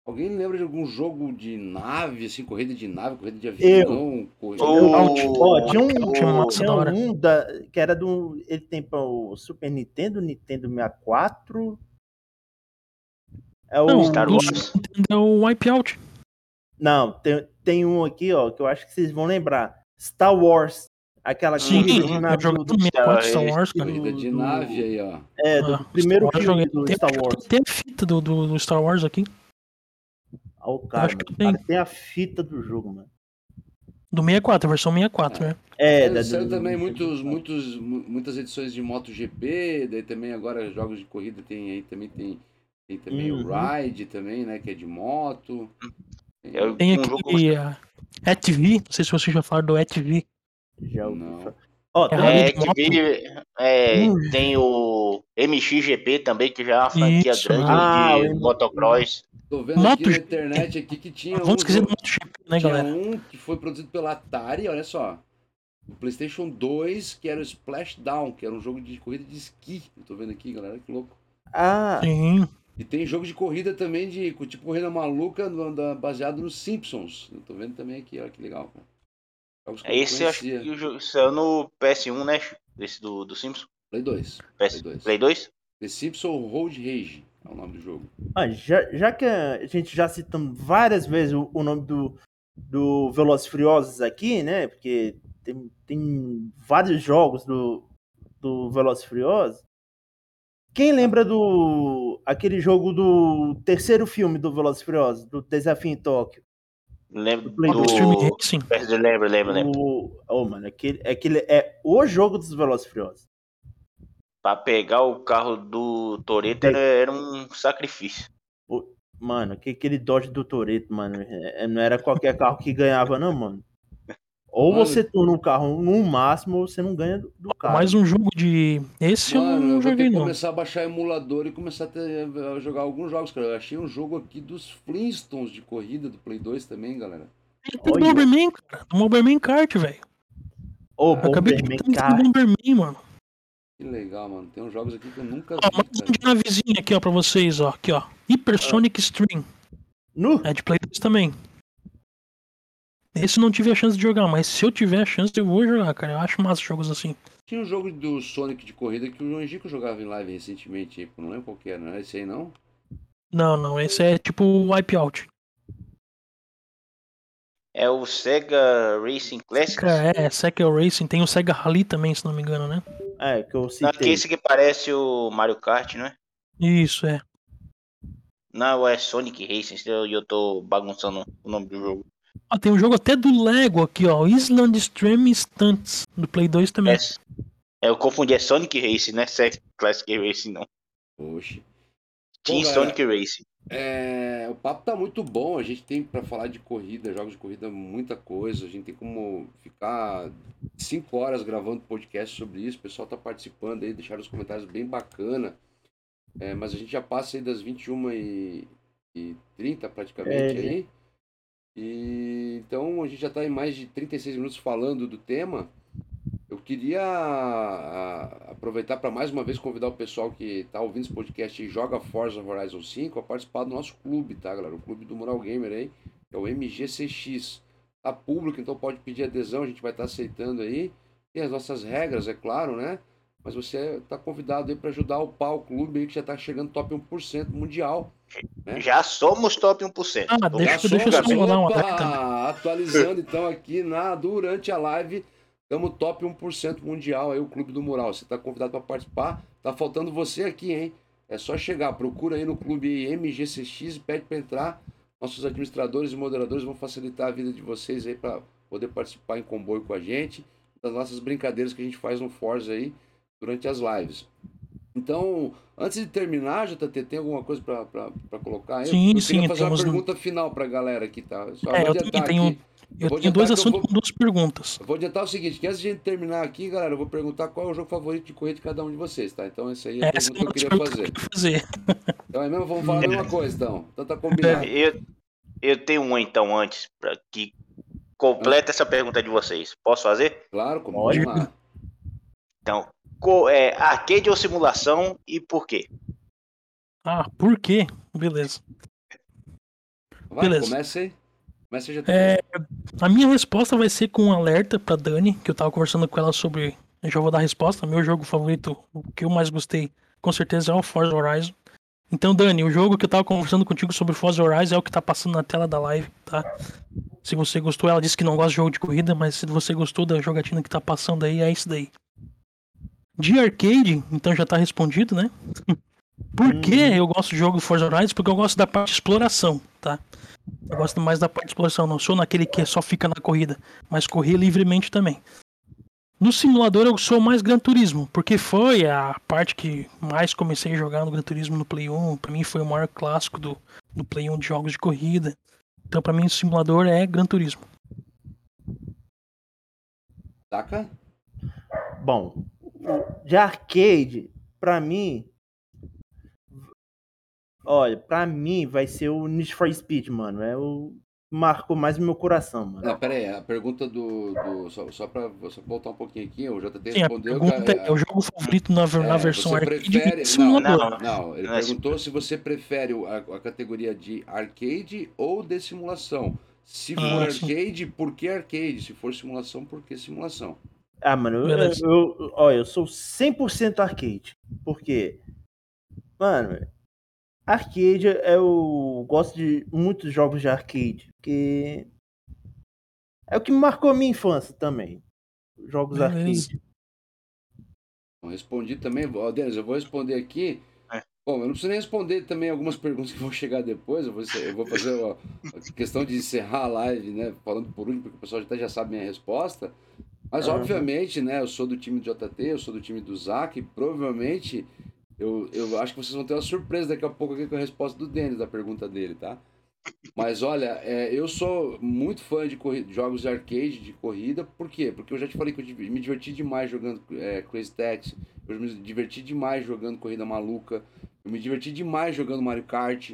Alguém lembra de algum jogo de nave, assim, corrida de nave, corrida de avião? Corrida... Oh, oh, tinha um, oh, tinha um da, que era do. Ele tem para o Super Nintendo, Nintendo 64. É o. Não, Star Wars. É o Wipeout. Não, tem, tem um aqui, ó, que eu acho que vocês vão lembrar. Star Wars. Aquela Sim, corrida do, do Star, Star Wars, cara. Corrida de nave aí, ó. É, do ah, primeiro filme do tem, Star Wars. Tem a fita do, do, do Star Wars aqui. Ah, o cara, Acho que tem. Cara, tem a fita do jogo, mano. Do 64, a versão 64, é. né? É, da, saiu também muitos, muitos, muitas edições de MotoGP, daí também agora jogos de corrida tem aí também tem, tem também uhum. o Ride também, né, que é de moto. Tem, tem aqui jogo... a ETV, não sei se vocês já falaram do ETV. Já ouvi Oh, é, TV, é, hum. tem o MXGP também, que já é uma franquia Isso. grande ah, de motocross. Tô vendo Moto aqui na internet aqui que tinha Vamos um, esquecer do MotoGP, né, tinha galera? um que foi produzido pela Atari, olha só. O PlayStation 2, que era o Splashdown, que era um jogo de corrida de esqui. Eu tô vendo aqui, galera, que louco. Ah, sim. E tem jogo de corrida também, de tipo corrida maluca, baseado nos Simpsons. Eu tô vendo também aqui, olha que legal, cara. Esse eu acho que saiu no PS1, né? Esse do, do Simpsons. Play 2. PS... Play 2. Play 2? The Simpsons Road Rage é o nome do jogo. Ah, já, já que a gente já citando várias vezes o, o nome do, do Velozes Furiosos aqui, né? Porque tem, tem vários jogos do, do Velozes Furiosos. Quem lembra do aquele jogo do terceiro filme do Velozes Furiosos, do Desafio em Tóquio? Lembro do... do... Sim. Lembro, lembro, lembro. O... Oh, mano, aquele, aquele é o jogo dos Velozes Furiosos. Pra pegar o carro do Toreto era, era um sacrifício. Mano, que aquele Dodge do Toreto, mano, é, não era qualquer carro que ganhava, não, mano. Ou mano, você torna um carro no máximo, ou você não ganha do, do carro. Mais um jogo de. Esse mano, eu não eu joguei, vou ter que começar a baixar emulador e começar a, ter, a, jogar alguns jogos, cara. Eu achei um jogo aqui dos Flintstones de corrida do Play 2 também, galera. Tem do Bomberman, cara. Do Bomberman Kart, velho. Ô, oh, Bomberman Kart. Bomberman, mano. Que legal, mano. Tem uns jogos aqui que eu nunca ó, vi. Mais um de navezinha aqui, ó, pra vocês, ó. Aqui, ó. Hypersonic ah. Stream. No? É de Play 2 também. Esse não tive a chance de jogar, mas se eu tiver a chance, eu vou jogar, cara. Eu acho massa jogos assim. Tinha um jogo do Sonic de corrida que o João Gico jogava em live recentemente, não lembro qual que era, não é esse aí não? Não, não, esse é tipo Wipeout. É o Sega Racing Classics? Sega, é, Sega Racing. Tem o Sega Rally também, se não me engano, né? É, que eu citei. Não, esse que parece o Mario Kart, não é? Isso, é. Não, é Sonic Racing, eu, eu tô bagunçando o nome do jogo. Ah, tem um jogo até do Lego aqui, ó. Island Stream Stunts, do Play 2 também. É, eu confundi, é Sonic Racing, né? Sega Classic Racing, não. Oxe. Team Sonic Racing. É, o papo tá muito bom. A gente tem para falar de corrida, jogos de corrida, muita coisa. A gente tem como ficar cinco horas gravando podcast sobre isso. O pessoal tá participando aí, deixaram os comentários bem bacana. É, mas a gente já passa aí das 21 e, e 30 praticamente é. aí. E, então a gente já está em mais de 36 minutos falando do tema. Eu queria aproveitar para mais uma vez convidar o pessoal que está ouvindo esse podcast e joga Forza Horizon 5 a participar do nosso clube, tá, galera? O clube do Mural Gamer aí, é o MGCX. Tá público, então pode pedir adesão, a gente vai estar tá aceitando aí. Tem as nossas regras, é claro, né? Mas você está convidado aí para ajudar o pau clube aí que já está chegando top 1% mundial. Né? Já somos top 1%. Ah, deixa, deixa eu só mandar uma Atualizando então aqui na, durante a live Estamos top 1% mundial aí, o Clube do Mural. Você está convidado para participar. Tá faltando você aqui, hein? É só chegar, procura aí no clube MGCX e pede para entrar. Nossos administradores e moderadores vão facilitar a vida de vocês aí para poder participar em comboio com a gente, das nossas brincadeiras que a gente faz no Forza aí durante as lives. Então, antes de terminar, JT, tem alguma coisa para colocar aí? Sim, eu sim. queria fazer uma pergunta final para a galera aqui, tá? Só é, eu também tenho... Aqui. Eu, tenho dois assuntos com duas perguntas. Eu vou adiantar o seguinte, que antes de a gente terminar aqui, galera, eu vou perguntar qual é o jogo favorito de corrida de cada um de vocês, tá? Então essa aí é a Essa pergunta que eu queria fazer. Que eu fazer. Então é mesmo, vamos falar a mesma coisa, então. Então tá combinado. Eu, eu tenho uma então antes, pra que completa essa pergunta de vocês. Posso fazer? Claro, como pode. Lá. Então, é, arcade ou simulação e por quê? Ah, por quê? Beleza. Vai, Beleza. comece aí. Já é, a minha resposta vai ser com um alerta pra Dani, que eu tava conversando com ela sobre. Eu já vou dar a resposta. Meu jogo favorito, o que eu mais gostei, com certeza é o Forza Horizon. Então, Dani, o jogo que eu tava conversando contigo sobre Forza Horizon é o que tá passando na tela da live, tá? Se você gostou, ela disse que não gosta de jogo de corrida, mas se você gostou da jogatina que tá passando aí, é isso daí. De arcade, então já tá respondido, né? Por que uhum. eu gosto de jogo Forza Horizon? Porque eu gosto da parte de exploração, tá? Eu gosto mais da parte de exploração, não sou naquele que só fica na corrida, mas correr livremente também. No simulador eu sou mais Gran Turismo, porque foi a parte que mais comecei a jogar no Gran Turismo no Play 1. Para mim foi o maior clássico do, do Play 1 de jogos de corrida. Então para mim o simulador é Gran Turismo. Saca? Bom, de arcade, para mim, Olha, pra mim vai ser o Need for Speed, mano. É o marcou mais o meu coração, mano. Não, pera aí, a pergunta do. do só, só pra você voltar um pouquinho aqui, o JT Sim, respondeu. A pergunta é, é o jogo favorito na, é, na versão arcade. Prefere... Não, não, não, ele não, perguntou se você prefere a, a, categoria de arcade ou de simulação. Se for ah, arcade, sim. por que arcade? Se for simulação, por que simulação? Ah, mano, eu, eu, eu, ó, eu sou 100% arcade. Por quê? Mano, Arcade, eu gosto de muitos jogos de arcade, porque é o que me marcou a minha infância também. Jogos Beleza. arcade. respondi também, ó, Denis, eu vou responder aqui. É. Bom, eu não preciso nem responder também algumas perguntas que vão chegar depois. Eu vou, eu vou fazer a, a questão de encerrar a live, né? Falando por último, porque o pessoal até já sabe minha resposta. Mas, uhum. obviamente, né? Eu sou do time do JT, eu sou do time do Zac, provavelmente Eu, eu acho que vocês vão ter uma surpresa daqui a pouco aqui com a resposta do Denis, da pergunta dele, tá? Mas olha, é, eu sou muito fã de jogos de arcade, de corrida. Por quê? Porque eu já te falei que eu me diverti demais jogando é, Crazy Taxi. Eu me diverti demais jogando Corrida Maluca. Eu me diverti demais jogando Mario Kart.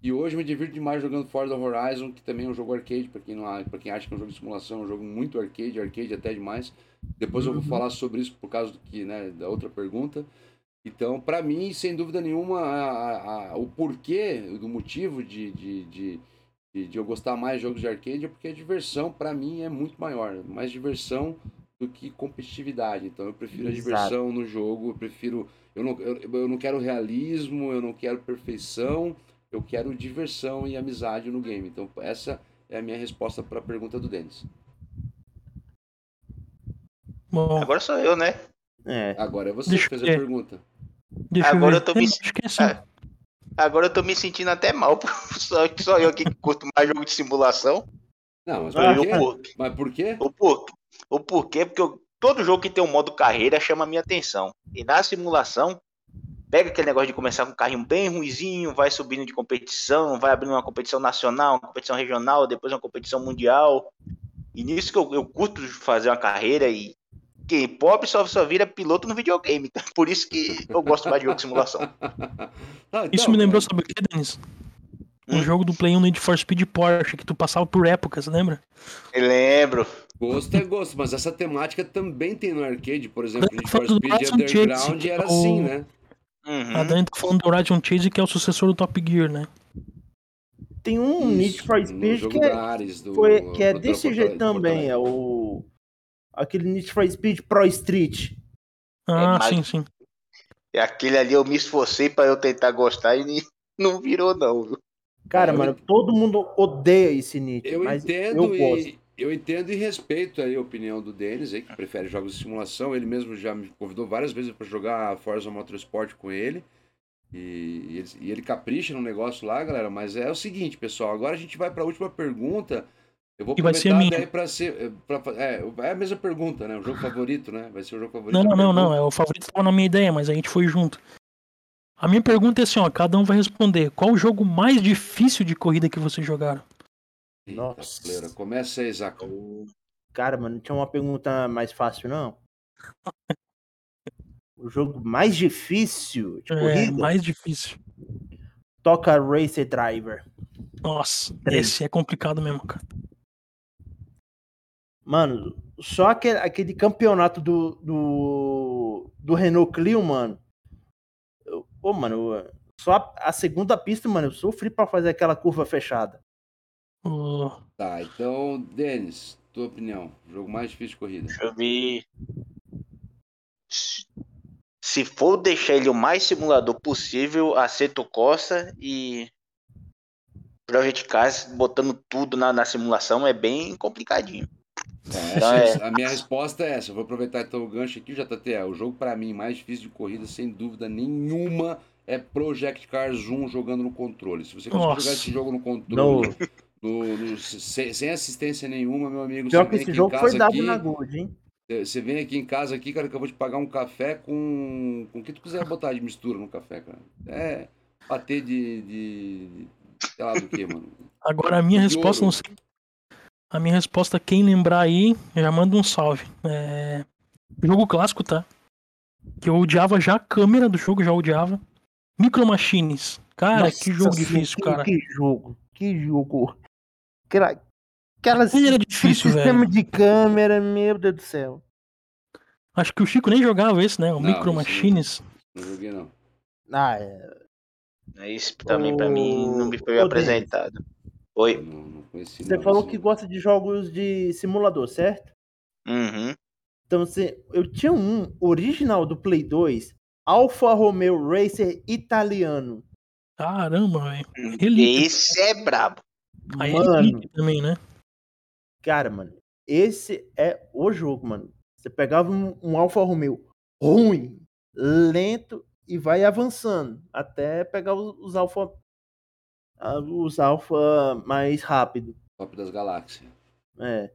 E hoje me divirto demais jogando Forza Horizon, que também é um jogo arcade, para quem, não, pra quem acha que é um jogo de simulação, é um jogo muito arcade, arcade até demais. Depois eu vou uhum. falar sobre isso por causa do que, né, da outra pergunta. Então, para mim, sem dúvida nenhuma, a, a, o porquê, do motivo de, de, de, de, eu gostar mais de jogos de arcade é porque a diversão, para mim, é muito maior. Mais diversão do que competitividade. Então, eu prefiro Exato. a diversão no jogo, eu prefiro. Eu não, eu, eu não quero realismo, eu não quero perfeição, eu quero diversão e amizade no game. Então, essa é a minha resposta para a pergunta do Denis. Bom, Agora sou eu, né? É. Agora é você que fez a pergunta. Deixa Agora eu, eu tô me é, Agora eu tô me sentindo até mal, só, só eu aqui que curto mais jogo de simulação. Não, mas por, quê? Por... mas por quê? O, por... o porquê? Porque eu... todo jogo que tem um modo carreira chama a minha atenção. E na simulação, pega aquele negócio de começar com um carrinho bem ruizinho, vai subindo de competição, vai abrindo uma competição nacional, uma competição regional, depois uma competição mundial. E nisso que eu, eu curto fazer uma carreira e quem pobre só, só vira piloto no videogame. Por isso que eu gosto mais de jogo de simulação. Então, isso me lembrou, sabe o que, Denis? Um hum? jogo do Play 1 Need for Speed Porsche, que tu passava por épocas, lembra? Eu lembro. Gosto é gosto, mas essa temática também tem no arcade, por exemplo, Need for Speed Underground Chase, era assim, né? Uhum. A Dani tá falando do Horizon Chase, que é o sucessor do Top Gear, né? Tem um Isso, Need for Speed que é, do, foi, que é desse jeito também, é o aquele Need for Speed Pro Street. Ah, é, sim, sim. É aquele ali eu me esforcei para eu tentar gostar e não virou não, viu? Cara, eu mano, todo mundo odeia esse Need, eu mas entendo eu gosto. E, eu entendo e respeito aí a opinião do Denis, aí, que prefere jogos de simulação. Ele mesmo já me convidou várias vezes para jogar Forza Motorsport com ele. E, e, ele, e ele capricha no negócio lá, galera. Mas é o seguinte, pessoal. Agora a gente vai para a última pergunta. Eu vou e vai ser a minha. Pra ser, eh, pra, é, é a mesma pergunta, né? O jogo favorito, né? Vai ser o jogo favorito. Não, não, não, não. É, o favorito estava na minha ideia, mas a gente foi junto. A minha pergunta é assim, ó, cada um vai responder. Qual o jogo mais difícil de corrida que vocês jogaram? Nossa. Pleura. Começa aí, Isaac. Cara, mano, não tinha uma pergunta mais fácil, não? o jogo mais difícil de é, corrida? mais difícil. Toca Racer Driver. Nossa, esse é complicado mesmo, cara. Mano, só aquele, aquele campeonato do, do, do Renault Clio, mano. Pô, mano, só a, a, segunda pista, mano, eu sofri pra fazer aquela curva fechada. Oh. Tá, então, Denis, tua opinião. Jogo mais difícil de corrida. Deixa eu ver. Se for deixar ele o mais simulador possível, Aceto Costa e Project Cars botando tudo na, na simulação é bem complicadinho. É, a minha resposta é essa. Eu vou aproveitar então o gancho aqui, JT. O jogo para mim mais difícil de corrida, sem dúvida nenhuma, é Project Cars 1 jogando no controle. Se você conseguir jogar esse jogo no controle, no, no, sem, sem, assistência nenhuma, meu amigo. Pior que esse jogo foi dado aqui, na Gold, hein? Você vem aqui em casa aqui, cara, que eu vou te pagar um café com, com o que tu quiser botar de mistura no café, cara. É bater de, de, de sei lá do que, mano. Agora a minha de resposta, ouro. não sei a minha resposta, quem lembrar aí, já manda um salve. É... Jogo clássico, tá? Que eu odiava já a câmera do jogo, já odiava. Micro Machines. Cara, Nossa, que jogo difícil, que, cara. Que jogo, que jogo. Aquela, aquelas era difícil, sistema velho. de câmera, meu Deus do céu. Acho que o Chico nem jogava esse, né? O não, Micro Machines. Não, não joguei, não. Ah, é. Isso também o... pra mim não me foi o apresentado. Denis. Oi. Não, não conheci, você falou que gosta de jogos de simulador, certo? Uhum. Então, você, eu tinha um original do Play 2, Alfa Romeo Racer italiano. Caramba, velho. Hum, esse é brabo. Aí mano, também, né? Cara, mano, esse é o jogo, mano. Você pegava um, um Alfa Romeo ruim, lento e vai avançando até pegar os, os Alfa os alfa mais rápido. Top das galáxias. É.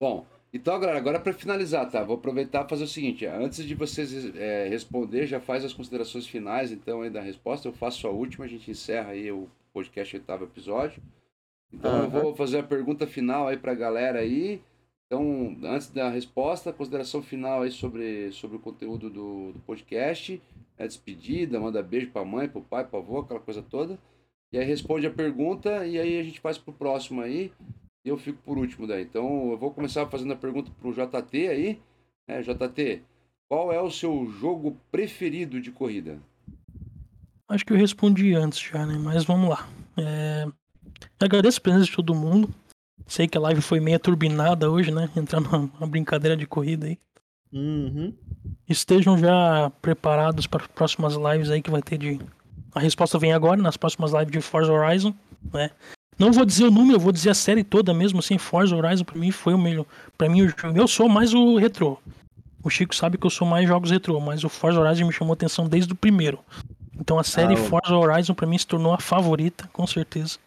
Bom, Então, galera, agora para finalizar, tá? Vou aproveitar e fazer o seguinte: antes de vocês é, responder, já faz as considerações finais, então, aí da resposta. Eu faço a última, a gente encerra aí o podcast oitavo episódio. Então, uhum. eu vou fazer a pergunta final aí para a galera aí. Então, antes da resposta, consideração final aí sobre, sobre o conteúdo do, do podcast, a é despedida, manda beijo para a mãe, para o pai, para avô, aquela coisa toda. E aí responde a pergunta e aí a gente faz pro próximo aí. E eu fico por último daí. Então eu vou começar fazendo a pergunta pro JT aí. É, JT, qual é o seu jogo preferido de corrida? Acho que eu respondi antes já, né? Mas vamos lá. É... Agradeço a presença de todo mundo. Sei que a live foi meio turbinada hoje, né? Entrar numa brincadeira de corrida aí. Uhum. Estejam já preparados para as próximas lives aí que vai ter de. A resposta vem agora, nas próximas lives de Forza Horizon, né? Não vou dizer o número, eu vou dizer a série toda mesmo, assim, Forza Horizon pra mim foi o melhor. Pra mim, eu sou mais o retrô. O Chico sabe que eu sou mais jogos retrô, mas o Forza Horizon me chamou atenção desde o primeiro. Então a série ah, Forza Horizon pra mim se tornou a favorita, com certeza.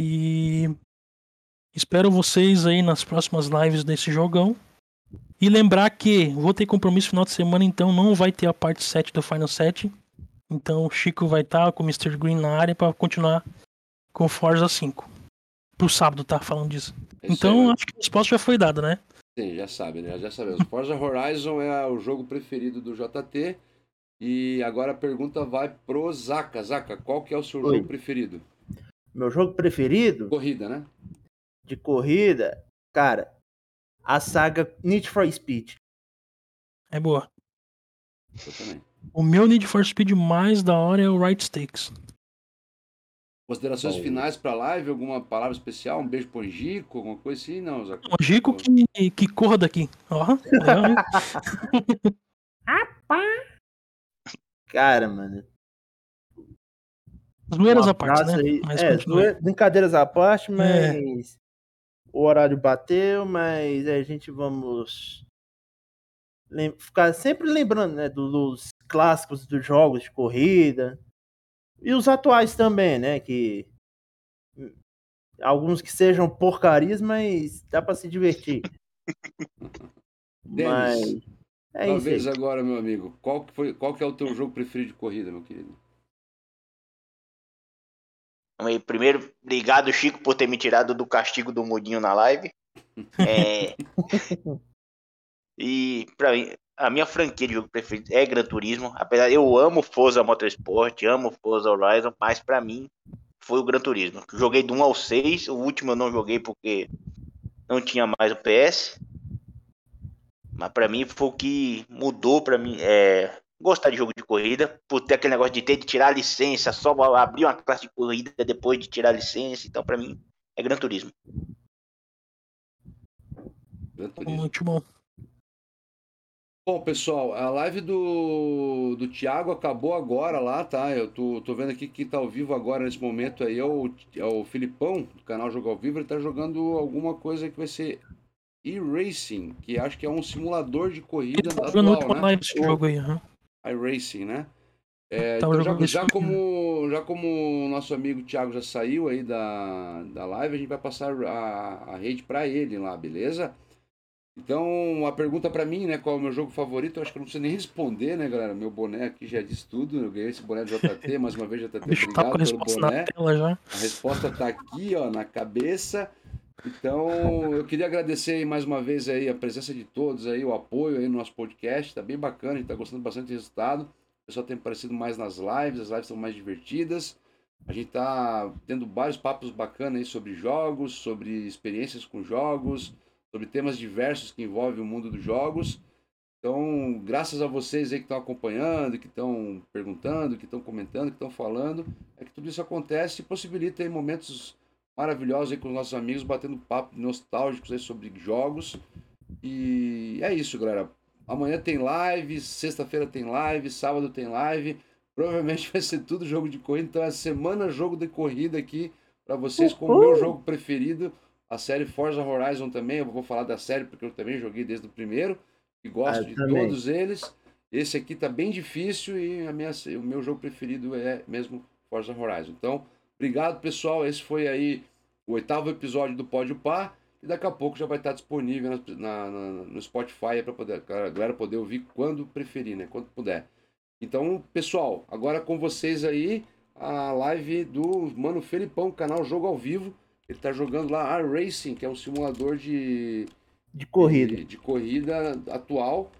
E espero vocês aí nas próximas lives desse jogão. E lembrar que vou ter compromisso final de semana, então não vai ter a parte 7 do Final 7. Então o Chico vai estar tá com o Mr. Green na área para continuar com Forza 5. Pro sábado, tá? Falando disso. Esse então é... acho que a resposta já foi dada, né? Sim, já sabe, né? Já sabemos. Forza Horizon é o jogo preferido do JT. E agora a pergunta vai pro Zaka. Zaka, qual que é o seu Oi. jogo preferido? Meu jogo preferido? Corrida, né? De corrida? Cara, a saga Need for Speed. É boa. Eu também. O meu Need for Speed mais da hora é o Right Stakes. Considerações Bom. finais para a live? Alguma palavra especial? Um beijo pro Angico? Alguma coisa assim? Não, Zac... Angico que, que corra daqui. Ó. Cara, mano. Zoeiras à parte, né? Aí. Mas é, zoe... brincadeiras à parte, é. mas é. o horário bateu, mas a gente vamos lem... ficar sempre lembrando, né, dos clássicos dos jogos de corrida. E os atuais também, né? Que. Alguns que sejam porcarias, mas dá para se divertir. mas. É talvez isso agora, meu amigo. Qual que, foi, qual que é o teu jogo preferido de corrida, meu querido? Primeiro, obrigado, Chico, por ter me tirado do castigo do mudinho na live. É... e para mim, a minha franquia de jogo preferido é Gran Turismo. Apesar eu amo Forza Motorsport, amo Forza Horizon, mas para mim foi o Gran Turismo. Joguei do 1 ao 6, o último eu não joguei porque não tinha mais o PS. Mas para mim foi o que mudou para mim é gostar de jogo de corrida, por ter aquele negócio de ter de tirar a licença, só abrir uma classe de corrida depois de tirar a licença. Então para mim é Gran Turismo. Gran Turismo. Muito bom. Bom, pessoal, a live do, do Thiago acabou agora lá, tá? Eu tô, tô vendo aqui que tá ao vivo agora nesse momento aí é o, é o Filipão, do canal Jogo ao Vivo, ele tá jogando alguma coisa que vai ser e-racing, que acho que é um simulador de corrida ele atual, no né? live esse jogo aí, uhum. iRacing, né? É, então já, já, como, já como o nosso amigo Thiago já saiu aí da, da live, a gente vai passar a, a rede para ele lá, beleza? Então, a pergunta para mim, né, qual é o meu jogo favorito, eu acho que eu não preciso nem responder, né, galera? Meu boné aqui já disse tudo, eu ganhei esse boné do JT, mais uma vez, JT, obrigado tá pelo boné. A resposta tá aqui, ó, na cabeça. Então, eu queria agradecer mais uma vez aí a presença de todos aí, o apoio aí no nosso podcast, tá bem bacana, a gente tá gostando bastante do resultado. O pessoal tem aparecido mais nas lives, as lives são mais divertidas. A gente tá tendo vários papos bacanas aí sobre jogos, sobre experiências com jogos, sobre temas diversos que envolvem o mundo dos jogos. Então, graças a vocês aí que estão acompanhando, que estão perguntando, que estão comentando, que estão falando, é que tudo isso acontece e possibilita aí momentos maravilhosos aí com os nossos amigos, batendo papo nostálgicos aí sobre jogos. E é isso, galera. Amanhã tem live, sexta-feira tem live, sábado tem live. Provavelmente vai ser tudo jogo de corrida, então é semana jogo de corrida aqui para vocês com o meu jogo preferido. A série Forza Horizon também, eu vou falar da série porque eu também joguei desde o primeiro e gosto ah, de também. todos eles. Esse aqui tá bem difícil e a minha, o meu jogo preferido é mesmo Forza Horizon. Então, obrigado pessoal, esse foi aí o oitavo episódio do Pódio Par E daqui a pouco já vai estar disponível na, na, no Spotify para poder a galera poder ouvir quando preferir, né? Quando puder. Então, pessoal, agora com vocês aí a live do Mano Felipão, canal Jogo ao Vivo. Ele está jogando lá R-Racing, que é um simulador de, de corrida. De, de corrida atual.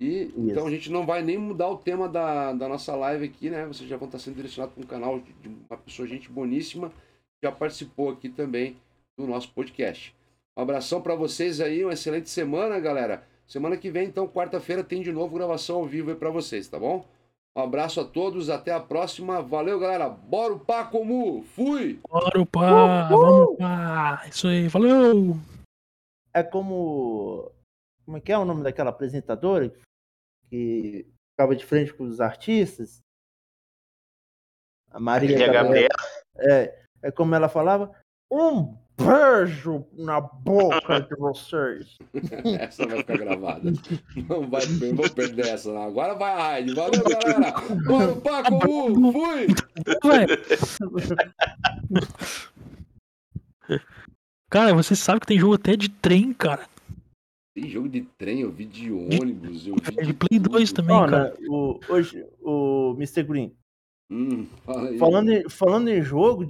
E Isso. então a gente não vai nem mudar o tema da, da nossa live aqui, né? Vocês já vão estar sendo direcionados para um canal de uma pessoa, gente boníssima, já participou aqui também do nosso podcast. Um abração para vocês aí, uma excelente semana, galera. Semana que vem, então, quarta-feira, tem de novo gravação ao vivo aí para vocês, tá bom? Um abraço a todos, até a próxima. Valeu, galera. Bora o pá, Comu. Fui! Bora o pá, vamos pá. Isso aí, valeu! É como. Como é que é o nome daquela apresentadora que ficava de frente com os artistas? A Maria Gabriela. Gabriela. É, é como ela falava. Um beijo na boca de vocês. essa vai ficar gravada. Não vai não vou perder essa, não. Agora vai a raid. Valeu, galera. Bora, Paco, uh, fui. Cara, você sabe que tem jogo até de trem, cara. Tem jogo de trem, eu vi de ônibus, eu vi de, de Play 2 também, cara. Né, o, hoje, o Mr. Green. Hum, fala falando, em, falando em jogo